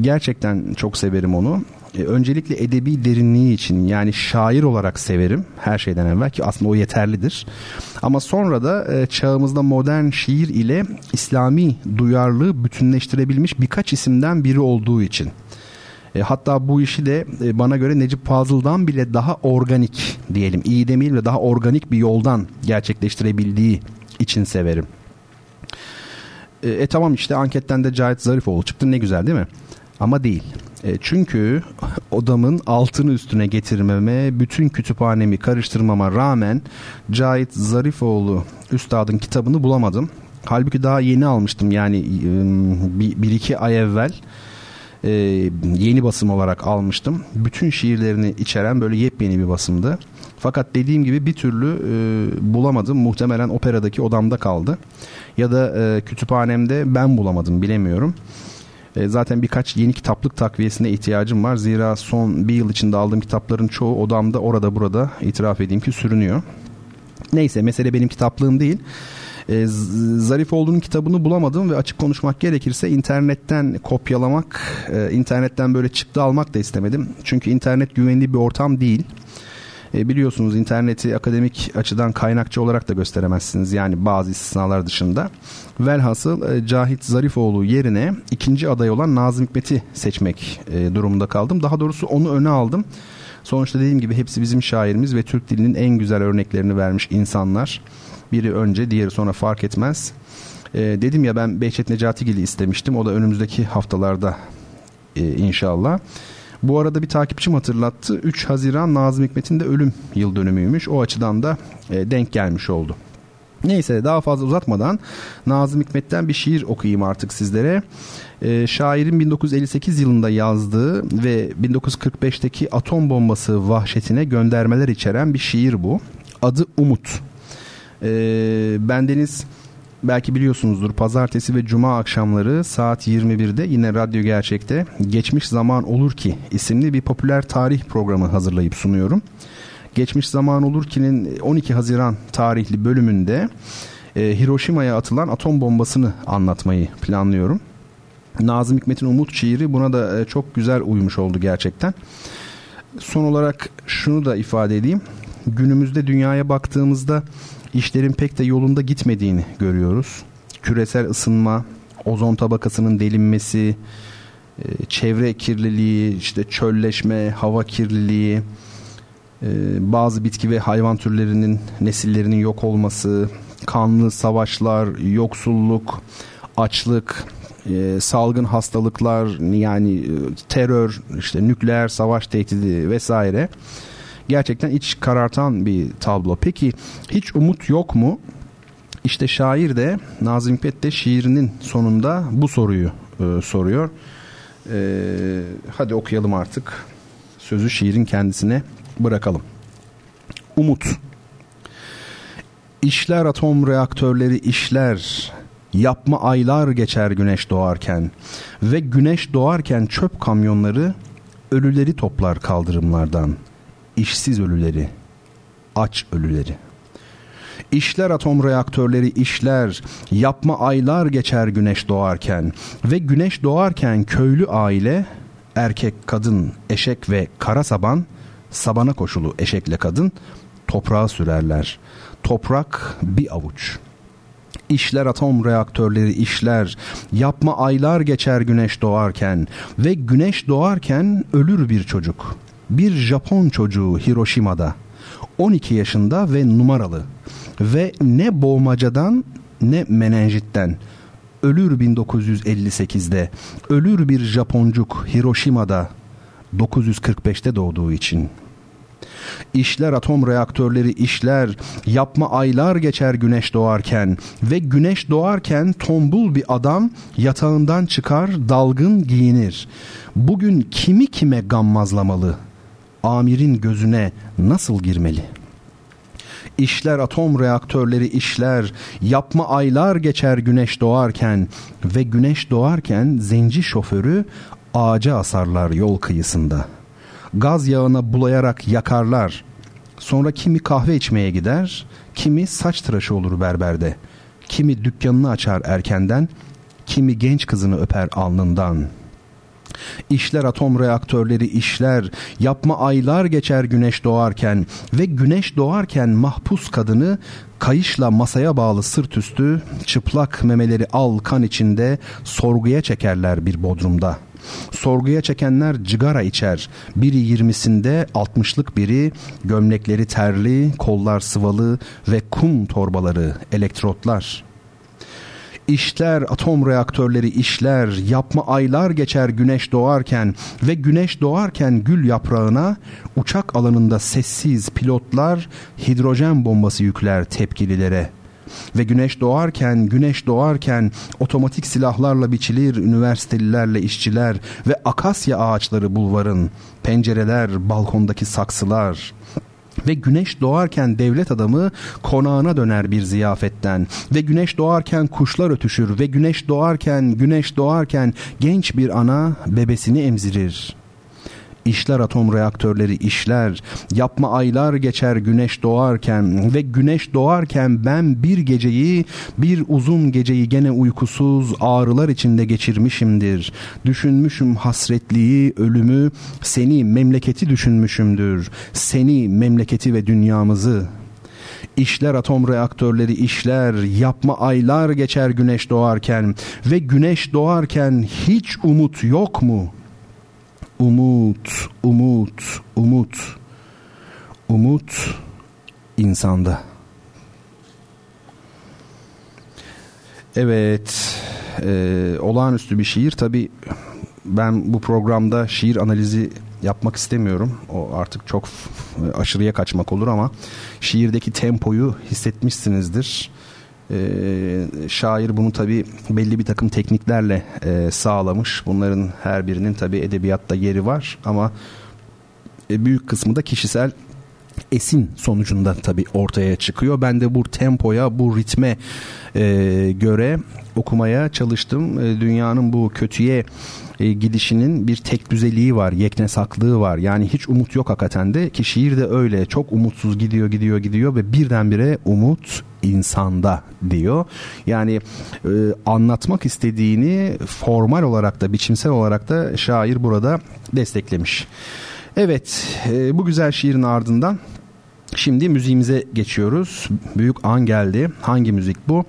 Gerçekten çok severim onu. E, öncelikle edebi derinliği için yani şair olarak severim her şeyden evvel ki aslında o yeterlidir. Ama sonra da e, çağımızda modern şiir ile İslami duyarlılığı bütünleştirebilmiş birkaç isimden biri olduğu için. E, hatta bu işi de e, bana göre Necip Fazıl'dan bile daha organik diyelim. iyi demeyelim de daha organik bir yoldan gerçekleştirebildiği için severim. E, e tamam işte anketten de Cahit Zarifoğlu çıktı ne güzel değil mi? Ama değil. E, çünkü [laughs] odamın altını üstüne getirmeme, bütün kütüphanemi karıştırmama rağmen Cahit Zarifoğlu Üstad'ın kitabını bulamadım. Halbuki daha yeni almıştım yani bir, iki ay evvel e, yeni basım olarak almıştım. Bütün şiirlerini içeren böyle yepyeni bir basımdı. Fakat dediğim gibi bir türlü e, bulamadım. Muhtemelen operadaki odamda kaldı. Ya da kütüphanemde ben bulamadım bilemiyorum. E, zaten birkaç yeni kitaplık takviyesine ihtiyacım var. Zira son bir yıl içinde aldığım kitapların çoğu odamda orada burada itiraf edeyim ki sürünüyor. Neyse mesele benim kitaplığım değil. E, Zarif olduğunun kitabını bulamadım ve açık konuşmak gerekirse internetten kopyalamak, e, internetten böyle çıktı almak da istemedim. Çünkü internet güvenli bir ortam değil. E, biliyorsunuz interneti akademik açıdan kaynakçı olarak da gösteremezsiniz. Yani bazı istisnalar dışında. Velhasıl e, Cahit Zarifoğlu yerine ikinci aday olan Nazım Hikmet'i seçmek e, durumunda kaldım. Daha doğrusu onu öne aldım. Sonuçta dediğim gibi hepsi bizim şairimiz ve Türk dilinin en güzel örneklerini vermiş insanlar. Biri önce diğeri sonra fark etmez. E, dedim ya ben Behçet Necatigil'i istemiştim. O da önümüzdeki haftalarda inşallah. Bu arada bir takipçim hatırlattı. 3 Haziran Nazım Hikmet'in de ölüm yıl dönümüymüş. O açıdan da e, denk gelmiş oldu. Neyse daha fazla uzatmadan Nazım Hikmet'ten bir şiir okuyayım artık sizlere. E, şairin 1958 yılında yazdığı ve 1945'teki atom bombası vahşetine göndermeler içeren bir şiir bu. Adı Umut. E, bendeniz belki biliyorsunuzdur pazartesi ve cuma akşamları saat 21'de yine Radyo Gerçek'te Geçmiş Zaman Olur Ki isimli bir popüler tarih programı hazırlayıp sunuyorum. Geçmiş Zaman Olur Ki'nin 12 Haziran tarihli bölümünde e, Hiroşima'ya atılan atom bombasını anlatmayı planlıyorum. Nazım Hikmet'in Umut şiiri buna da e, çok güzel uymuş oldu gerçekten. Son olarak şunu da ifade edeyim. Günümüzde dünyaya baktığımızda işlerin pek de yolunda gitmediğini görüyoruz. Küresel ısınma, ozon tabakasının delinmesi, e, çevre kirliliği, işte çölleşme, hava kirliliği, e, bazı bitki ve hayvan türlerinin nesillerinin yok olması, kanlı savaşlar, yoksulluk, açlık, e, salgın hastalıklar yani terör, işte nükleer savaş tehdidi vesaire gerçekten iç karartan bir tablo. Peki hiç umut yok mu? İşte şair de Nazım Hikmet de şiirinin sonunda bu soruyu e, soruyor. E, hadi okuyalım artık. Sözü şiirin kendisine bırakalım. Umut. İşler atom reaktörleri işler. Yapma aylar geçer güneş doğarken ve güneş doğarken çöp kamyonları ölüleri toplar kaldırımlardan. İşsiz ölüleri, aç ölüleri. İşler atom reaktörleri işler, yapma aylar geçer güneş doğarken ve güneş doğarken köylü aile, erkek, kadın, eşek ve kara saban, sabana koşulu eşekle kadın toprağa sürerler. Toprak bir avuç. İşler atom reaktörleri işler, yapma aylar geçer güneş doğarken ve güneş doğarken ölür bir çocuk. Bir Japon çocuğu Hiroşima'da. 12 yaşında ve numaralı ve ne boğmacadan ne menenjitten ölür 1958'de ölür bir Japoncuk Hiroşima'da 945'te doğduğu için. İşler atom reaktörleri işler, yapma aylar geçer güneş doğarken ve güneş doğarken tombul bir adam yatağından çıkar dalgın giyinir. Bugün kimi kime gammazlamalı? Amirin gözüne nasıl girmeli?'' İşler atom reaktörleri işler, yapma aylar geçer güneş doğarken ve güneş doğarken zenci şoförü ağaca asarlar yol kıyısında. Gaz yağına bulayarak yakarlar. Sonra kimi kahve içmeye gider, kimi saç tıraşı olur berberde. Kimi dükkanını açar erkenden, kimi genç kızını öper alnından.'' İşler atom reaktörleri işler, yapma aylar geçer güneş doğarken ve güneş doğarken mahpus kadını kayışla masaya bağlı sırt üstü, çıplak memeleri al kan içinde sorguya çekerler bir bodrumda. Sorguya çekenler cigara içer. Biri yirmisinde altmışlık biri, gömlekleri terli, kollar sıvalı ve kum torbaları, elektrotlar. İşler atom reaktörleri işler, yapma aylar geçer güneş doğarken ve güneş doğarken gül yaprağına uçak alanında sessiz pilotlar hidrojen bombası yükler tepkililere. Ve güneş doğarken, güneş doğarken otomatik silahlarla biçilir üniversitelilerle işçiler ve akasya ağaçları bulvarın, pencereler, balkondaki saksılar, ve güneş doğarken devlet adamı konağına döner bir ziyafetten ve güneş doğarken kuşlar ötüşür ve güneş doğarken güneş doğarken genç bir ana bebesini emzirir. İşler atom reaktörleri işler, yapma aylar geçer güneş doğarken ve güneş doğarken ben bir geceyi, bir uzun geceyi gene uykusuz ağrılar içinde geçirmişimdir. Düşünmüşüm hasretliği, ölümü, seni memleketi düşünmüşümdür. Seni, memleketi ve dünyamızı. İşler atom reaktörleri işler, yapma aylar geçer güneş doğarken ve güneş doğarken hiç umut yok mu?'' Umut, umut, umut. Umut insanda. Evet, e, olağanüstü bir şiir. Tabi ben bu programda şiir analizi yapmak istemiyorum. O artık çok aşırıya kaçmak olur ama şiirdeki tempoyu hissetmişsinizdir. E, şair bunu tabi belli bir takım tekniklerle e, sağlamış. Bunların her birinin tabi edebiyatta yeri var ama e, büyük kısmı da kişisel esin sonucunda tabii ortaya çıkıyor. Ben de bu tempoya, bu ritme e, göre okumaya çalıştım. E, dünyanın bu kötüye e, gidişinin bir tek düzeliği var, yeknesaklığı var. Yani hiç umut yok hakikaten de ki şiir de öyle çok umutsuz gidiyor gidiyor gidiyor ve birdenbire umut insanda diyor. Yani e, anlatmak istediğini formal olarak da biçimsel olarak da şair burada desteklemiş. Evet e, bu güzel şiirin ardından Şimdi müziğimize geçiyoruz. Büyük an geldi. Hangi müzik bu?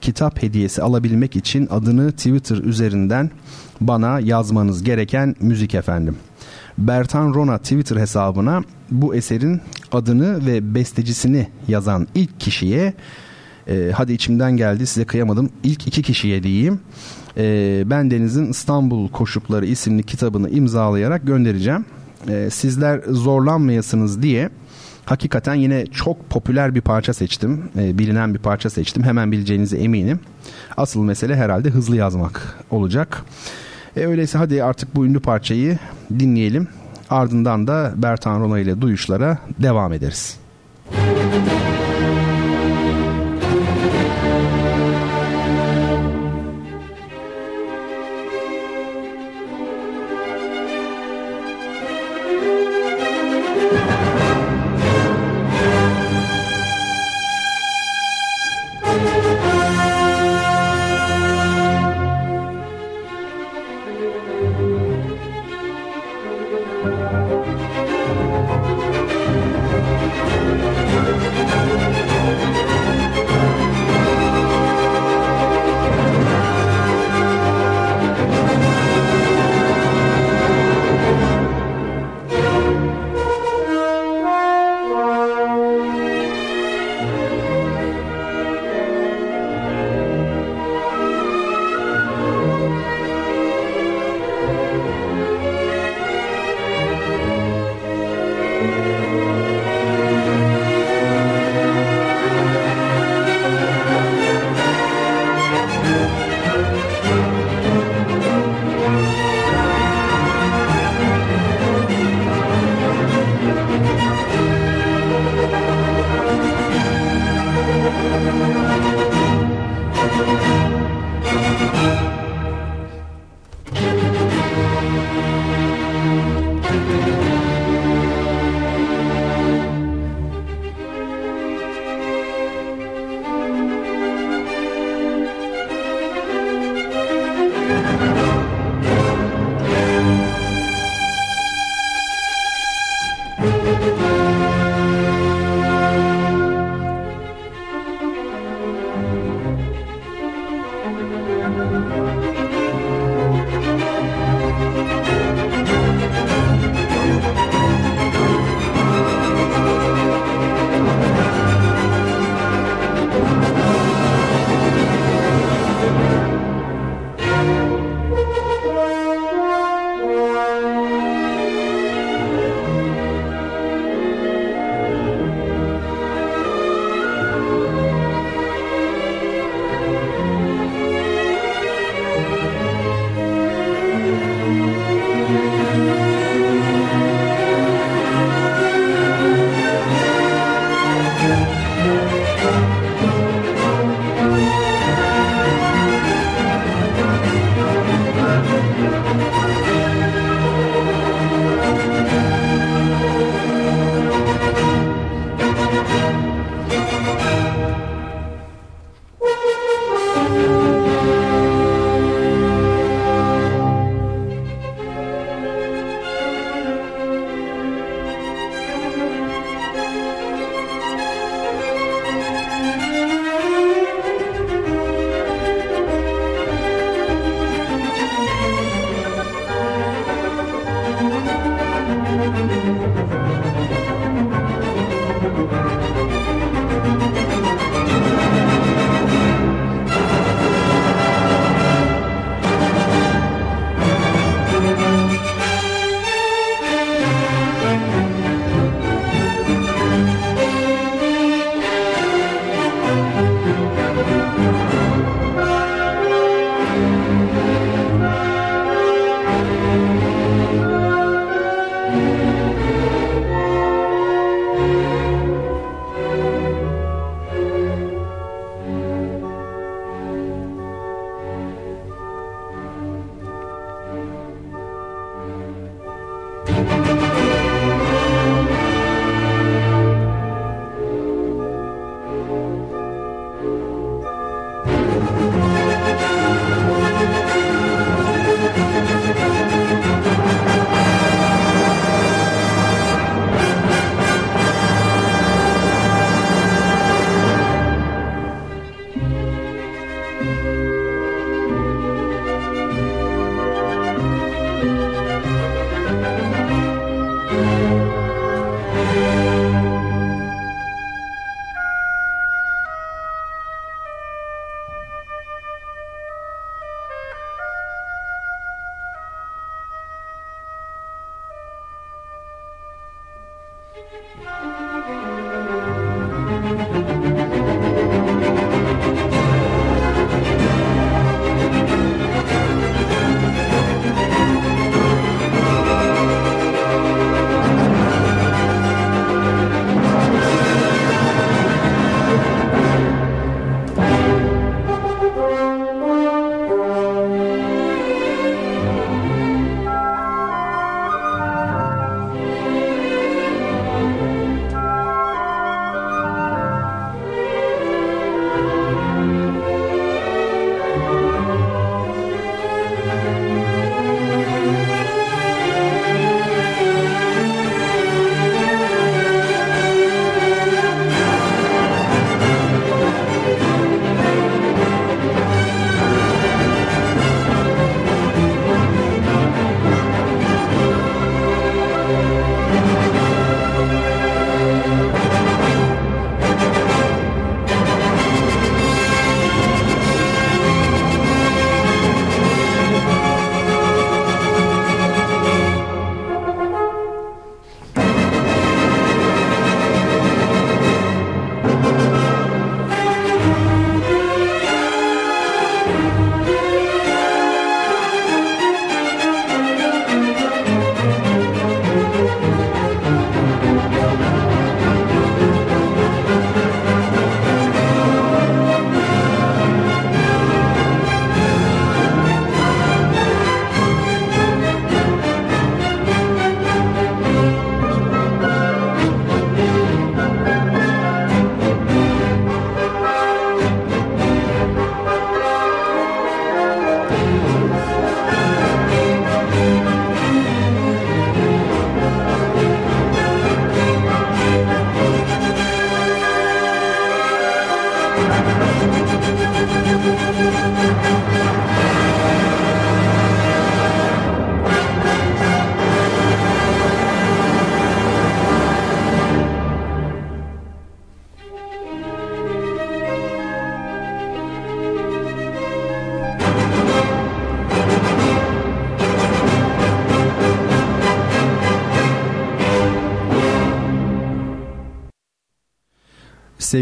Kitap hediyesi alabilmek için adını Twitter üzerinden bana yazmanız gereken müzik efendim. Bertan Rona Twitter hesabına bu eserin adını ve bestecisini yazan ilk kişiye e, hadi içimden geldi size kıyamadım ilk iki kişiye diyeyim e, ben Deniz'in İstanbul Koşukları isimli kitabını imzalayarak göndereceğim. E, sizler zorlanmayasınız diye hakikaten yine çok popüler bir parça seçtim. E, bilinen bir parça seçtim. Hemen bileceğinize eminim. Asıl mesele herhalde hızlı yazmak olacak. E, öyleyse hadi artık bu ünlü parçayı dinleyelim. Ardından da Bertan Rona ile duyuşlara devam ederiz. Müzik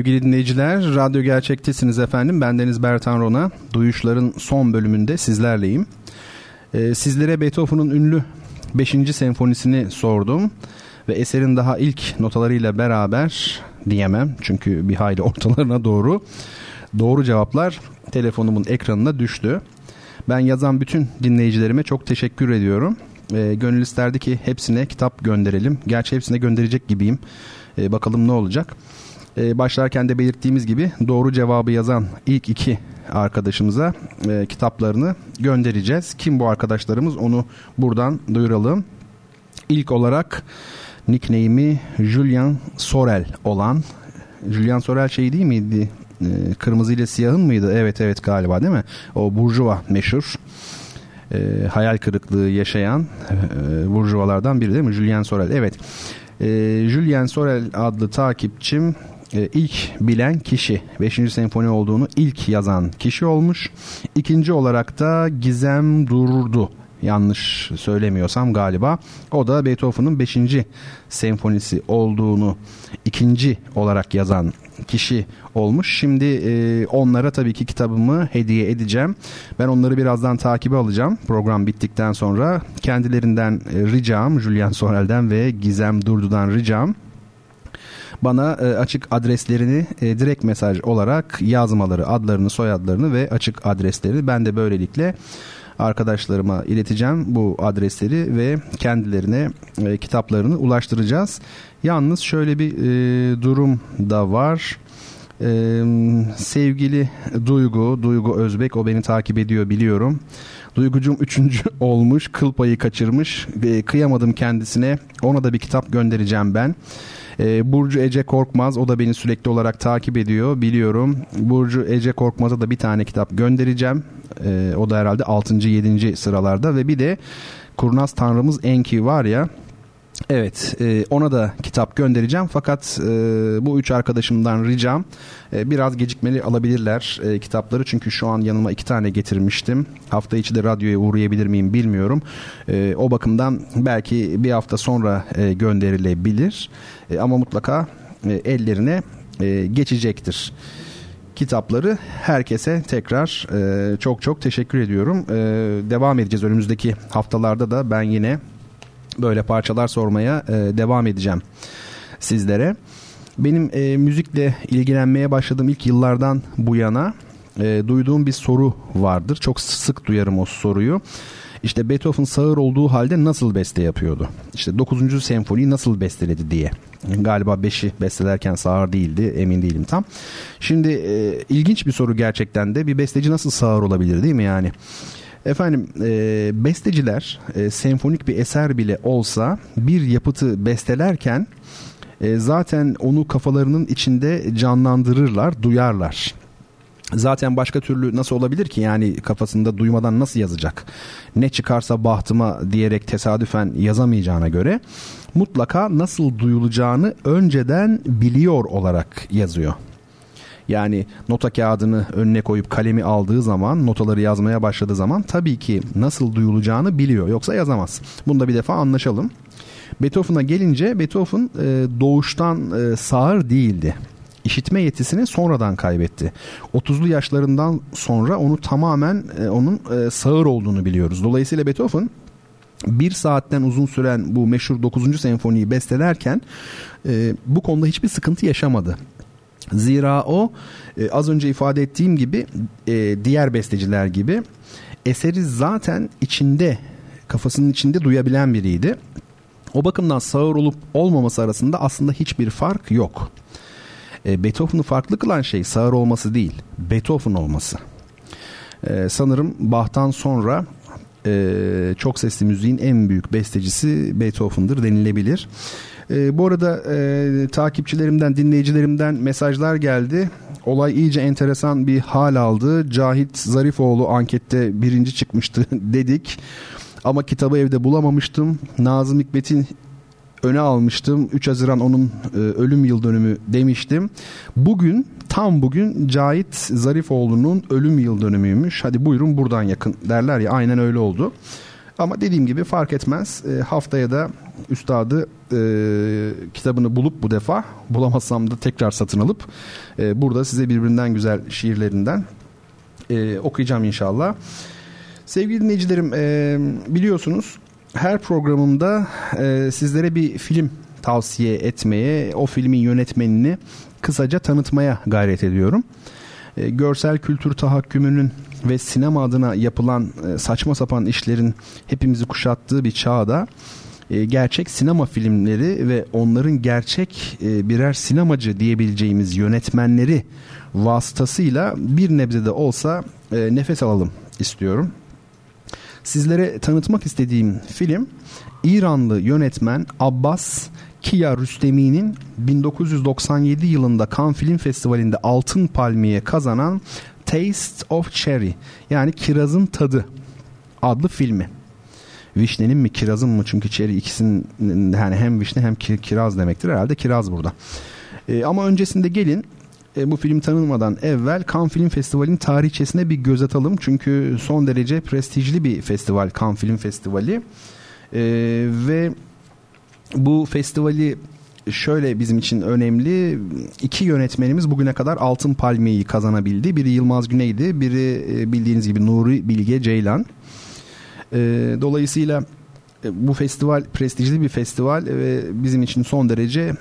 Sevgili dinleyiciler, Radyo Gerçek'tesiniz efendim. Ben Deniz Bertan Rona. Duyuşların son bölümünde sizlerleyim. Ee, sizlere Beethoven'ın ünlü 5. senfonisini sordum. Ve eserin daha ilk notalarıyla beraber diyemem. Çünkü bir hayli [laughs] ortalarına doğru. Doğru cevaplar telefonumun ekranına düştü. Ben yazan bütün dinleyicilerime çok teşekkür ediyorum. E, gönül isterdi ki hepsine kitap gönderelim. Gerçi hepsine gönderecek gibiyim. E, bakalım ne olacak. E, başlarken de belirttiğimiz gibi doğru cevabı yazan ilk iki arkadaşımıza e, kitaplarını göndereceğiz. Kim bu arkadaşlarımız onu buradan duyuralım. İlk olarak nickname'i Julian Sorel olan Julian Sorel şey değil miydi? E, kırmızı ile siyahın mıydı? Evet evet galiba değil mi? O Burjuva meşhur. E, hayal kırıklığı yaşayan e, burjuvalardan biri değil mi? Julian Sorel. Evet. E, Julian Sorel adlı takipçim e, ilk bilen kişi 5. senfoni olduğunu ilk yazan kişi olmuş. İkinci olarak da Gizem Durdu yanlış söylemiyorsam galiba. O da Beethoven'ın 5. senfonisi olduğunu ikinci olarak yazan kişi olmuş. Şimdi e, onlara tabii ki kitabımı hediye edeceğim. Ben onları birazdan takibe alacağım. Program bittikten sonra kendilerinden e, ricam Julian Sorel'den ve Gizem Durdu'dan ricam bana e, açık adreslerini e, direkt mesaj olarak yazmaları, adlarını, soyadlarını ve açık adreslerini ben de böylelikle arkadaşlarıma ileteceğim bu adresleri ve kendilerine e, kitaplarını ulaştıracağız. Yalnız şöyle bir e, durum da var. Ee, sevgili Duygu, Duygu Özbek o beni takip ediyor biliyorum. Duygucum üçüncü [laughs] olmuş, kıl payı kaçırmış. E, kıyamadım kendisine. Ona da bir kitap göndereceğim ben. E, Burcu Ece Korkmaz o da beni sürekli olarak takip ediyor biliyorum. Burcu Ece Korkmaz'a da bir tane kitap göndereceğim. E, o da herhalde 6. 7. sıralarda ve bir de Kurnaz Tanrımız Enki var ya Evet e, ona da kitap göndereceğim fakat e, bu üç arkadaşımdan ricam e, biraz gecikmeli alabilirler kitapları çünkü şu an yanıma iki tane getirmiştim. Hafta içi de radyoya uğrayabilir miyim bilmiyorum. O bakımdan belki bir hafta sonra gönderilebilir ama mutlaka ellerine geçecektir kitapları herkese tekrar e, çok çok teşekkür ediyorum. E, devam edeceğiz önümüzdeki haftalarda da ben yine böyle parçalar sormaya e, devam edeceğim sizlere. Benim e, müzikle ilgilenmeye başladığım ilk yıllardan bu yana e, duyduğum bir soru vardır. Çok sık duyarım o soruyu. İşte Beethoven sağır olduğu halde nasıl beste yapıyordu? İşte 9. senfoniyi nasıl besteledi diye. Galiba 5'i bestelerken sağır değildi emin değilim tam. Şimdi e, ilginç bir soru gerçekten de bir besteci nasıl sağır olabilir değil mi yani? Efendim e, besteciler e, senfonik bir eser bile olsa bir yapıtı bestelerken e, zaten onu kafalarının içinde canlandırırlar, duyarlar. Zaten başka türlü nasıl olabilir ki yani kafasında duymadan nasıl yazacak? Ne çıkarsa bahtıma diyerek tesadüfen yazamayacağına göre mutlaka nasıl duyulacağını önceden biliyor olarak yazıyor. Yani nota kağıdını önüne koyup kalemi aldığı zaman notaları yazmaya başladığı zaman tabii ki nasıl duyulacağını biliyor. Yoksa yazamaz. Bunda bir defa anlaşalım. Beethoven'a gelince Beethoven e, doğuştan e, sağır değildi. İşitme yetisini sonradan kaybetti. 30'lu yaşlarından sonra onu tamamen e, onun e, sağır olduğunu biliyoruz. Dolayısıyla Beethoven bir saatten uzun süren bu meşhur 9. senfoniyi bestelerken e, bu konuda hiçbir sıkıntı yaşamadı. Zira o e, az önce ifade ettiğim gibi e, diğer besteciler gibi eseri zaten içinde kafasının içinde duyabilen biriydi. O bakımdan sağır olup olmaması arasında aslında hiçbir fark yok. E, Beethoven'ı farklı kılan şey sağır olması değil, Beethoven olması. E, sanırım Bach'tan sonra e, çok sesli müziğin en büyük bestecisi Beethoven'dır denilebilir. E, bu arada e, takipçilerimden, dinleyicilerimden mesajlar geldi. Olay iyice enteresan bir hal aldı. Cahit Zarifoğlu ankette birinci çıkmıştı [laughs] dedik. Ama kitabı evde bulamamıştım. Nazım Hikmet'in öne almıştım. 3 Haziran onun e, ölüm yıl dönümü demiştim. Bugün tam bugün Cahit Zarifoğlu'nun ölüm yıl dönümüymüş. Hadi buyurun buradan yakın derler ya aynen öyle oldu. Ama dediğim gibi fark etmez. E, haftaya da üstadı e, kitabını bulup bu defa bulamazsam da tekrar satın alıp e, burada size birbirinden güzel şiirlerinden e, okuyacağım inşallah. Sevgili dinleyicilerim e, biliyorsunuz her programımda e, sizlere bir film tavsiye etmeye, o filmin yönetmenini kısaca tanıtmaya gayret ediyorum. E, görsel kültür tahakkümünün ve sinema adına yapılan e, saçma sapan işlerin hepimizi kuşattığı bir çağda e, gerçek sinema filmleri ve onların gerçek birer sinemacı diyebileceğimiz yönetmenleri vasıtasıyla bir nebze de olsa nefes alalım istiyorum. Sizlere tanıtmak istediğim film İranlı yönetmen Abbas Kia Rüstemi'nin 1997 yılında Cannes Film Festivali'nde Altın Palmiye kazanan Taste of Cherry yani Kirazın Tadı adlı filmi. Vişnenin mi kirazın mı çünkü cherry ikisinin yani hem vişne hem kiraz demektir herhalde kiraz burada. E, ama öncesinde gelin e, bu film tanınmadan evvel Cannes Film Festivali'nin tarihçesine bir göz atalım. Çünkü son derece prestijli bir festival Cannes Film Festivali. E, ve bu festivali şöyle bizim için önemli. İki yönetmenimiz bugüne kadar Altın Palmiye'yi kazanabildi. Biri Yılmaz Güney'di, biri e, bildiğiniz gibi Nuri Bilge Ceylan. E, dolayısıyla e, bu festival prestijli bir festival ve bizim için son derece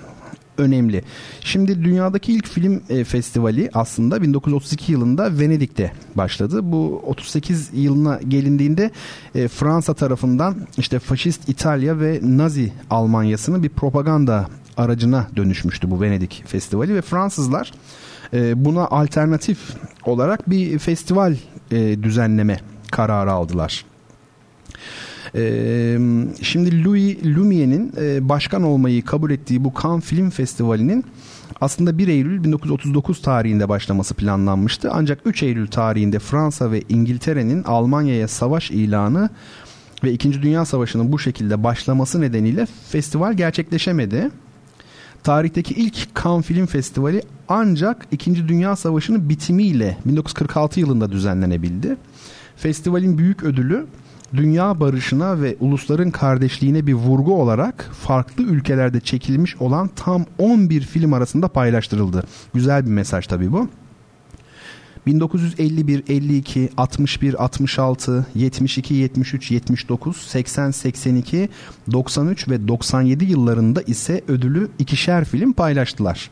önemli. Şimdi dünyadaki ilk film e, festivali aslında 1932 yılında Venedik'te başladı. Bu 38 yılına gelindiğinde e, Fransa tarafından işte faşist İtalya ve Nazi Almanyası'nın bir propaganda aracına dönüşmüştü bu Venedik Festivali ve Fransızlar e, buna alternatif olarak bir festival düzenleme kararı aldılar. Ee, şimdi Louis Lumiere'nin e, başkan olmayı kabul ettiği bu Cannes Film Festivali'nin aslında 1 Eylül 1939 tarihinde başlaması planlanmıştı. Ancak 3 Eylül tarihinde Fransa ve İngiltere'nin Almanya'ya savaş ilanı ve 2. Dünya Savaşı'nın bu şekilde başlaması nedeniyle festival gerçekleşemedi. Tarihteki ilk Cannes Film Festivali ancak 2. Dünya Savaşı'nın bitimiyle 1946 yılında düzenlenebildi. Festivalin büyük ödülü dünya barışına ve ulusların kardeşliğine bir vurgu olarak farklı ülkelerde çekilmiş olan tam 11 film arasında paylaştırıldı. Güzel bir mesaj tabii bu. 1951, 52, 61, 66, 72, 73, 79, 80, 82, 93 ve 97 yıllarında ise ödülü ikişer film paylaştılar.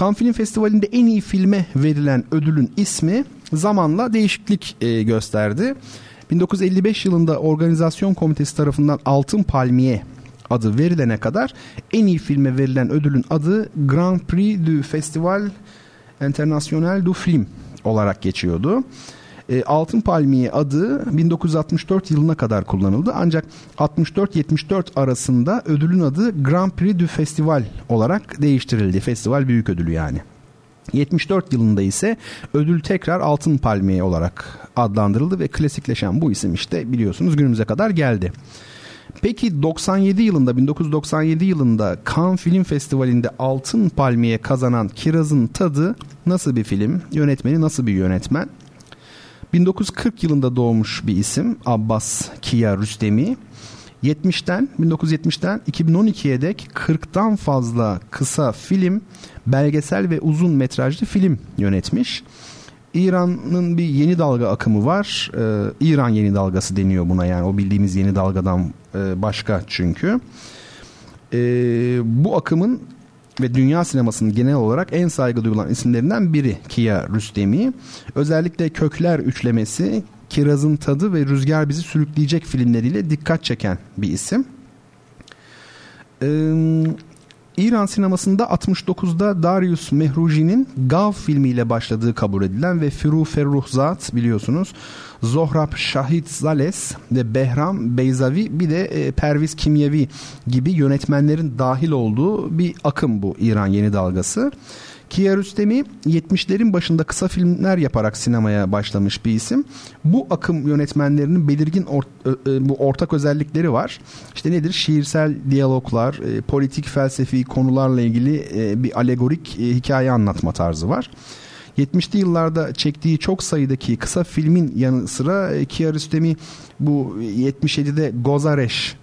Cannes Film Festivali'nde en iyi filme verilen ödülün ismi zamanla değişiklik e, gösterdi. 1955 yılında organizasyon komitesi tarafından Altın Palmiye adı verilene kadar en iyi filme verilen ödülün adı Grand Prix du Festival International du Film olarak geçiyordu. E, Altın Palmiye adı 1964 yılına kadar kullanıldı. Ancak 64-74 arasında ödülün adı Grand Prix du Festival olarak değiştirildi. Festival büyük ödülü yani. 74 yılında ise ödül tekrar Altın Palmiye olarak adlandırıldı ve klasikleşen bu isim işte biliyorsunuz günümüze kadar geldi. Peki 97 yılında 1997 yılında Cannes Film Festivali'nde Altın Palmiye kazanan Kiraz'ın Tadı nasıl bir film? Yönetmeni nasıl bir yönetmen? 1940 yılında doğmuş bir isim Abbas Kia Rüstemi. 70'ten 1970'ten 2012'ye dek 40'tan fazla kısa film, belgesel ve uzun metrajlı film yönetmiş. İran'ın bir yeni dalga akımı var. Ee, İran yeni dalgası deniyor buna yani o bildiğimiz yeni dalgadan e, başka çünkü. Ee, bu akımın ve dünya sinemasının genel olarak en saygı duyulan isimlerinden biri Kia Rüstemi. Özellikle Kökler üçlemesi Kiraz'ın tadı ve Rüzgar bizi sürükleyecek filmleriyle dikkat çeken bir isim. Ee, İran sinemasında 69'da Darius Mehruji'nin Gav filmiyle başladığı kabul edilen ve Firu Ferruhzat biliyorsunuz Zohrab Şahit Zales ve Behram Beyzavi bir de e, Perviz Kimyevi gibi yönetmenlerin dahil olduğu bir akım bu İran yeni dalgası. Kiarostami 70'lerin başında kısa filmler yaparak sinemaya başlamış bir isim. Bu akım yönetmenlerinin belirgin or, e, bu ortak özellikleri var. İşte nedir? Şiirsel diyaloglar, e, politik felsefi konularla ilgili e, bir alegorik e, hikaye anlatma tarzı var. 70'li yıllarda çektiği çok sayıdaki kısa filmin yanı sıra e, Kiarostami bu 77'de Gozareş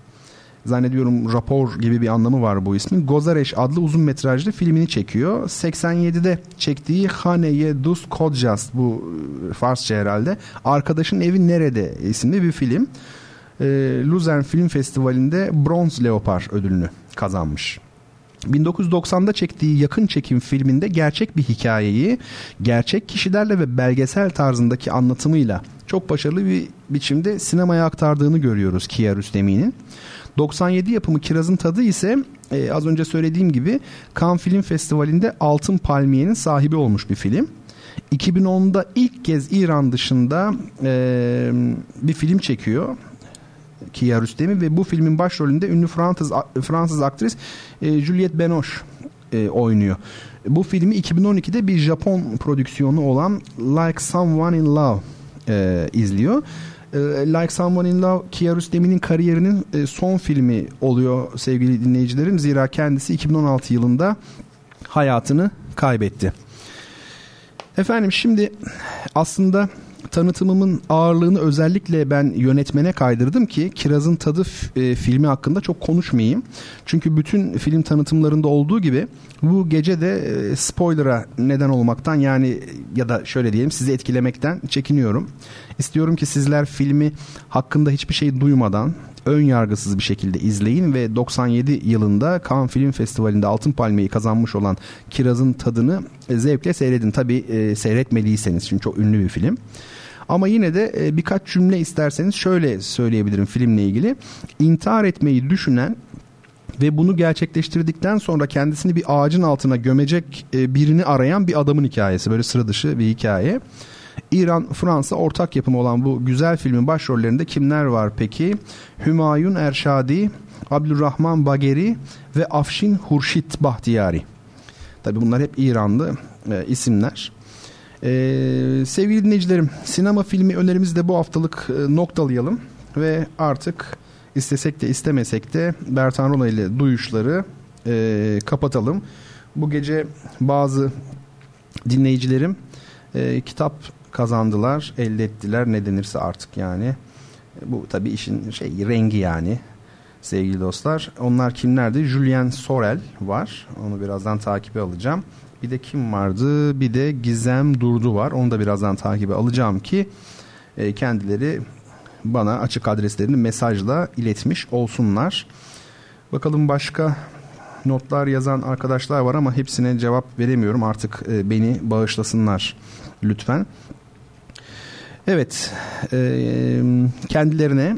zannediyorum rapor gibi bir anlamı var bu ismin. Gozareş adlı uzun metrajlı filmini çekiyor. 87'de çektiği Haneye Dus Kodjas bu e, Farsça herhalde. Arkadaşın Evi Nerede isimli bir film. E, Luzern Film Festivali'nde Bronze Leopar ödülünü kazanmış. 1990'da çektiği yakın çekim filminde gerçek bir hikayeyi gerçek kişilerle ve belgesel tarzındaki anlatımıyla çok başarılı bir biçimde sinemaya aktardığını görüyoruz Kiarostami'nin. 97 yapımı Kiraz'ın Tadı ise e, az önce söylediğim gibi Cannes Film Festivali'nde Altın Palmiye'nin sahibi olmuş bir film. 2010'da ilk kez İran dışında e, bir film çekiyor. Kiarostami ve bu filmin başrolünde ünlü Fransız Fransız aktris e, Juliette Binoche e, oynuyor. Bu filmi 2012'de bir Japon prodüksiyonu olan Like Someone in Love e, izliyor. E, like Someone in Love Kiarostami'nin kariyerinin e, son filmi oluyor sevgili dinleyicilerim. Zira kendisi 2016 yılında hayatını kaybetti. Efendim şimdi aslında tanıtımımın ağırlığını özellikle ben yönetmene kaydırdım ki Kiraz'ın Tadı e, filmi hakkında çok konuşmayayım. Çünkü bütün film tanıtımlarında olduğu gibi bu gece de e, spoiler'a neden olmaktan yani ya da şöyle diyelim sizi etkilemekten çekiniyorum. İstiyorum ki sizler filmi hakkında hiçbir şey duymadan ön yargısız bir şekilde izleyin ve 97 yılında Cannes Film Festivali'nde Altın Palmiye'yi kazanmış olan Kiraz'ın tadını e, zevkle seyredin. Tabi e, seyretmediyseniz çünkü çok ünlü bir film. Ama yine de e, birkaç cümle isterseniz şöyle söyleyebilirim filmle ilgili. İntihar etmeyi düşünen ve bunu gerçekleştirdikten sonra kendisini bir ağacın altına gömecek e, birini arayan bir adamın hikayesi. Böyle sıra dışı bir hikaye. İran-Fransa ortak yapımı olan bu güzel filmin başrollerinde kimler var peki? Hümayun Erşadi, Abdülrahman Bageri ve Afşin Hurşit Bahtiyari. Tabi bunlar hep İranlı e, isimler. Ee, sevgili dinleyicilerim sinema filmi önerimizi de bu haftalık e, noktalayalım ve artık istesek de istemesek de Bertan Rona ile duyuşları e, kapatalım. Bu gece bazı dinleyicilerim e, kitap kazandılar, elde ettiler ne denirse artık yani. Bu tabii işin şey rengi yani sevgili dostlar. Onlar kimlerdi? Julien Sorel var. Onu birazdan takibe alacağım. Bir de kim vardı? Bir de Gizem Durdu var. Onu da birazdan takibe alacağım ki e, kendileri bana açık adreslerini mesajla iletmiş olsunlar. Bakalım başka notlar yazan arkadaşlar var ama hepsine cevap veremiyorum. Artık e, beni bağışlasınlar lütfen. Evet, e, kendilerine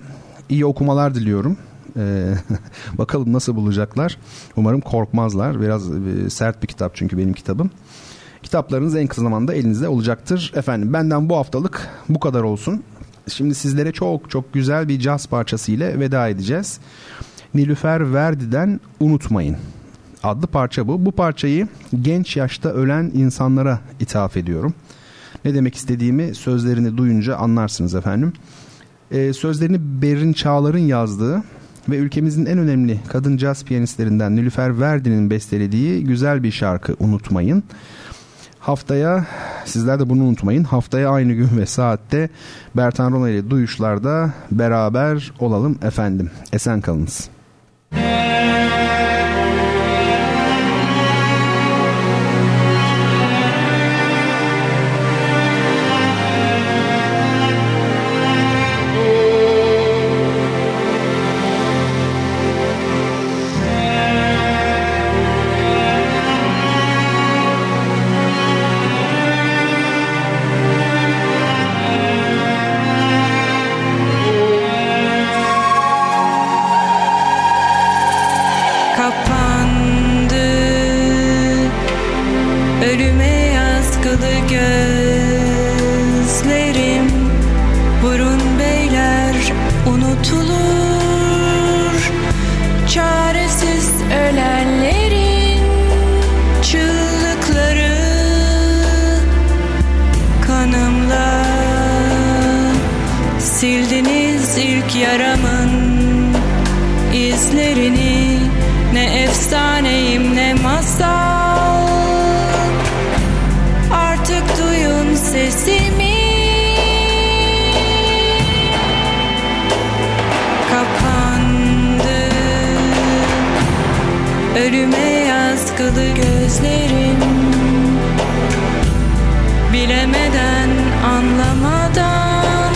iyi okumalar diliyorum. Ee, [laughs] bakalım nasıl bulacaklar. Umarım korkmazlar. Biraz e, sert bir kitap çünkü benim kitabım. Kitaplarınız en kısa zamanda elinizde olacaktır. Efendim benden bu haftalık bu kadar olsun. Şimdi sizlere çok çok güzel bir caz parçası ile veda edeceğiz. Nilüfer Verdi'den Unutmayın adlı parça bu. Bu parçayı genç yaşta ölen insanlara ithaf ediyorum. Ne demek istediğimi sözlerini duyunca anlarsınız efendim. Ee, sözlerini Berin Çağlar'ın yazdığı ve ülkemizin en önemli kadın caz piyanistlerinden Nilüfer Verdi'nin bestelediği güzel bir şarkı unutmayın. Haftaya sizler de bunu unutmayın. Haftaya aynı gün ve saatte Bertan Rona ile duyuşlarda beraber olalım efendim. Esen kalınız. efsaneyim Bilemeden anlamadan.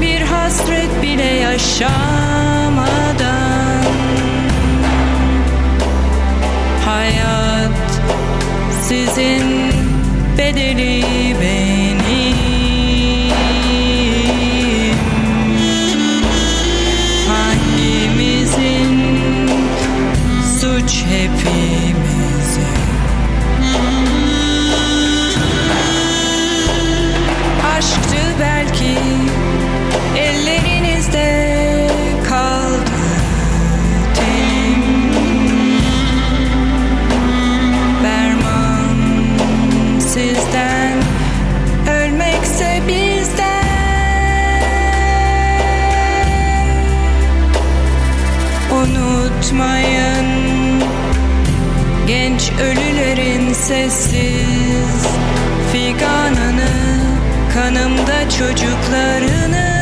Bir hasret bile yaşamadan. Hayat sizin bedeli benim Unutmayın genç ölülerin sessiz figanını kanımda çocuklarınız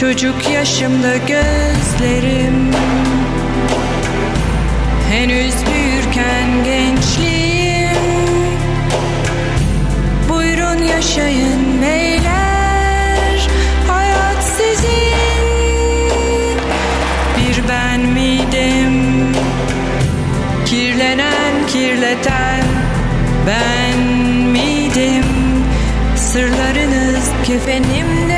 çocuk yaşımda gözlerim Henüz büyürken gençliğim. Buyurun yaşayın beyler Hayat sizin. Bir ben miydim? Kirlenen kirleten Ben miydim? Sırlarınız kefenimde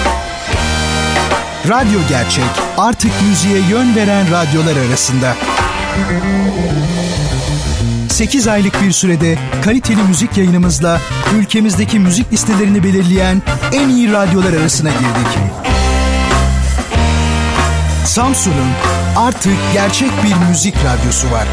Radyo Gerçek artık müziğe yön veren radyolar arasında. 8 aylık bir sürede kaliteli müzik yayınımızla ülkemizdeki müzik listelerini belirleyen en iyi radyolar arasına girdik. Samsun'un artık gerçek bir müzik radyosu var.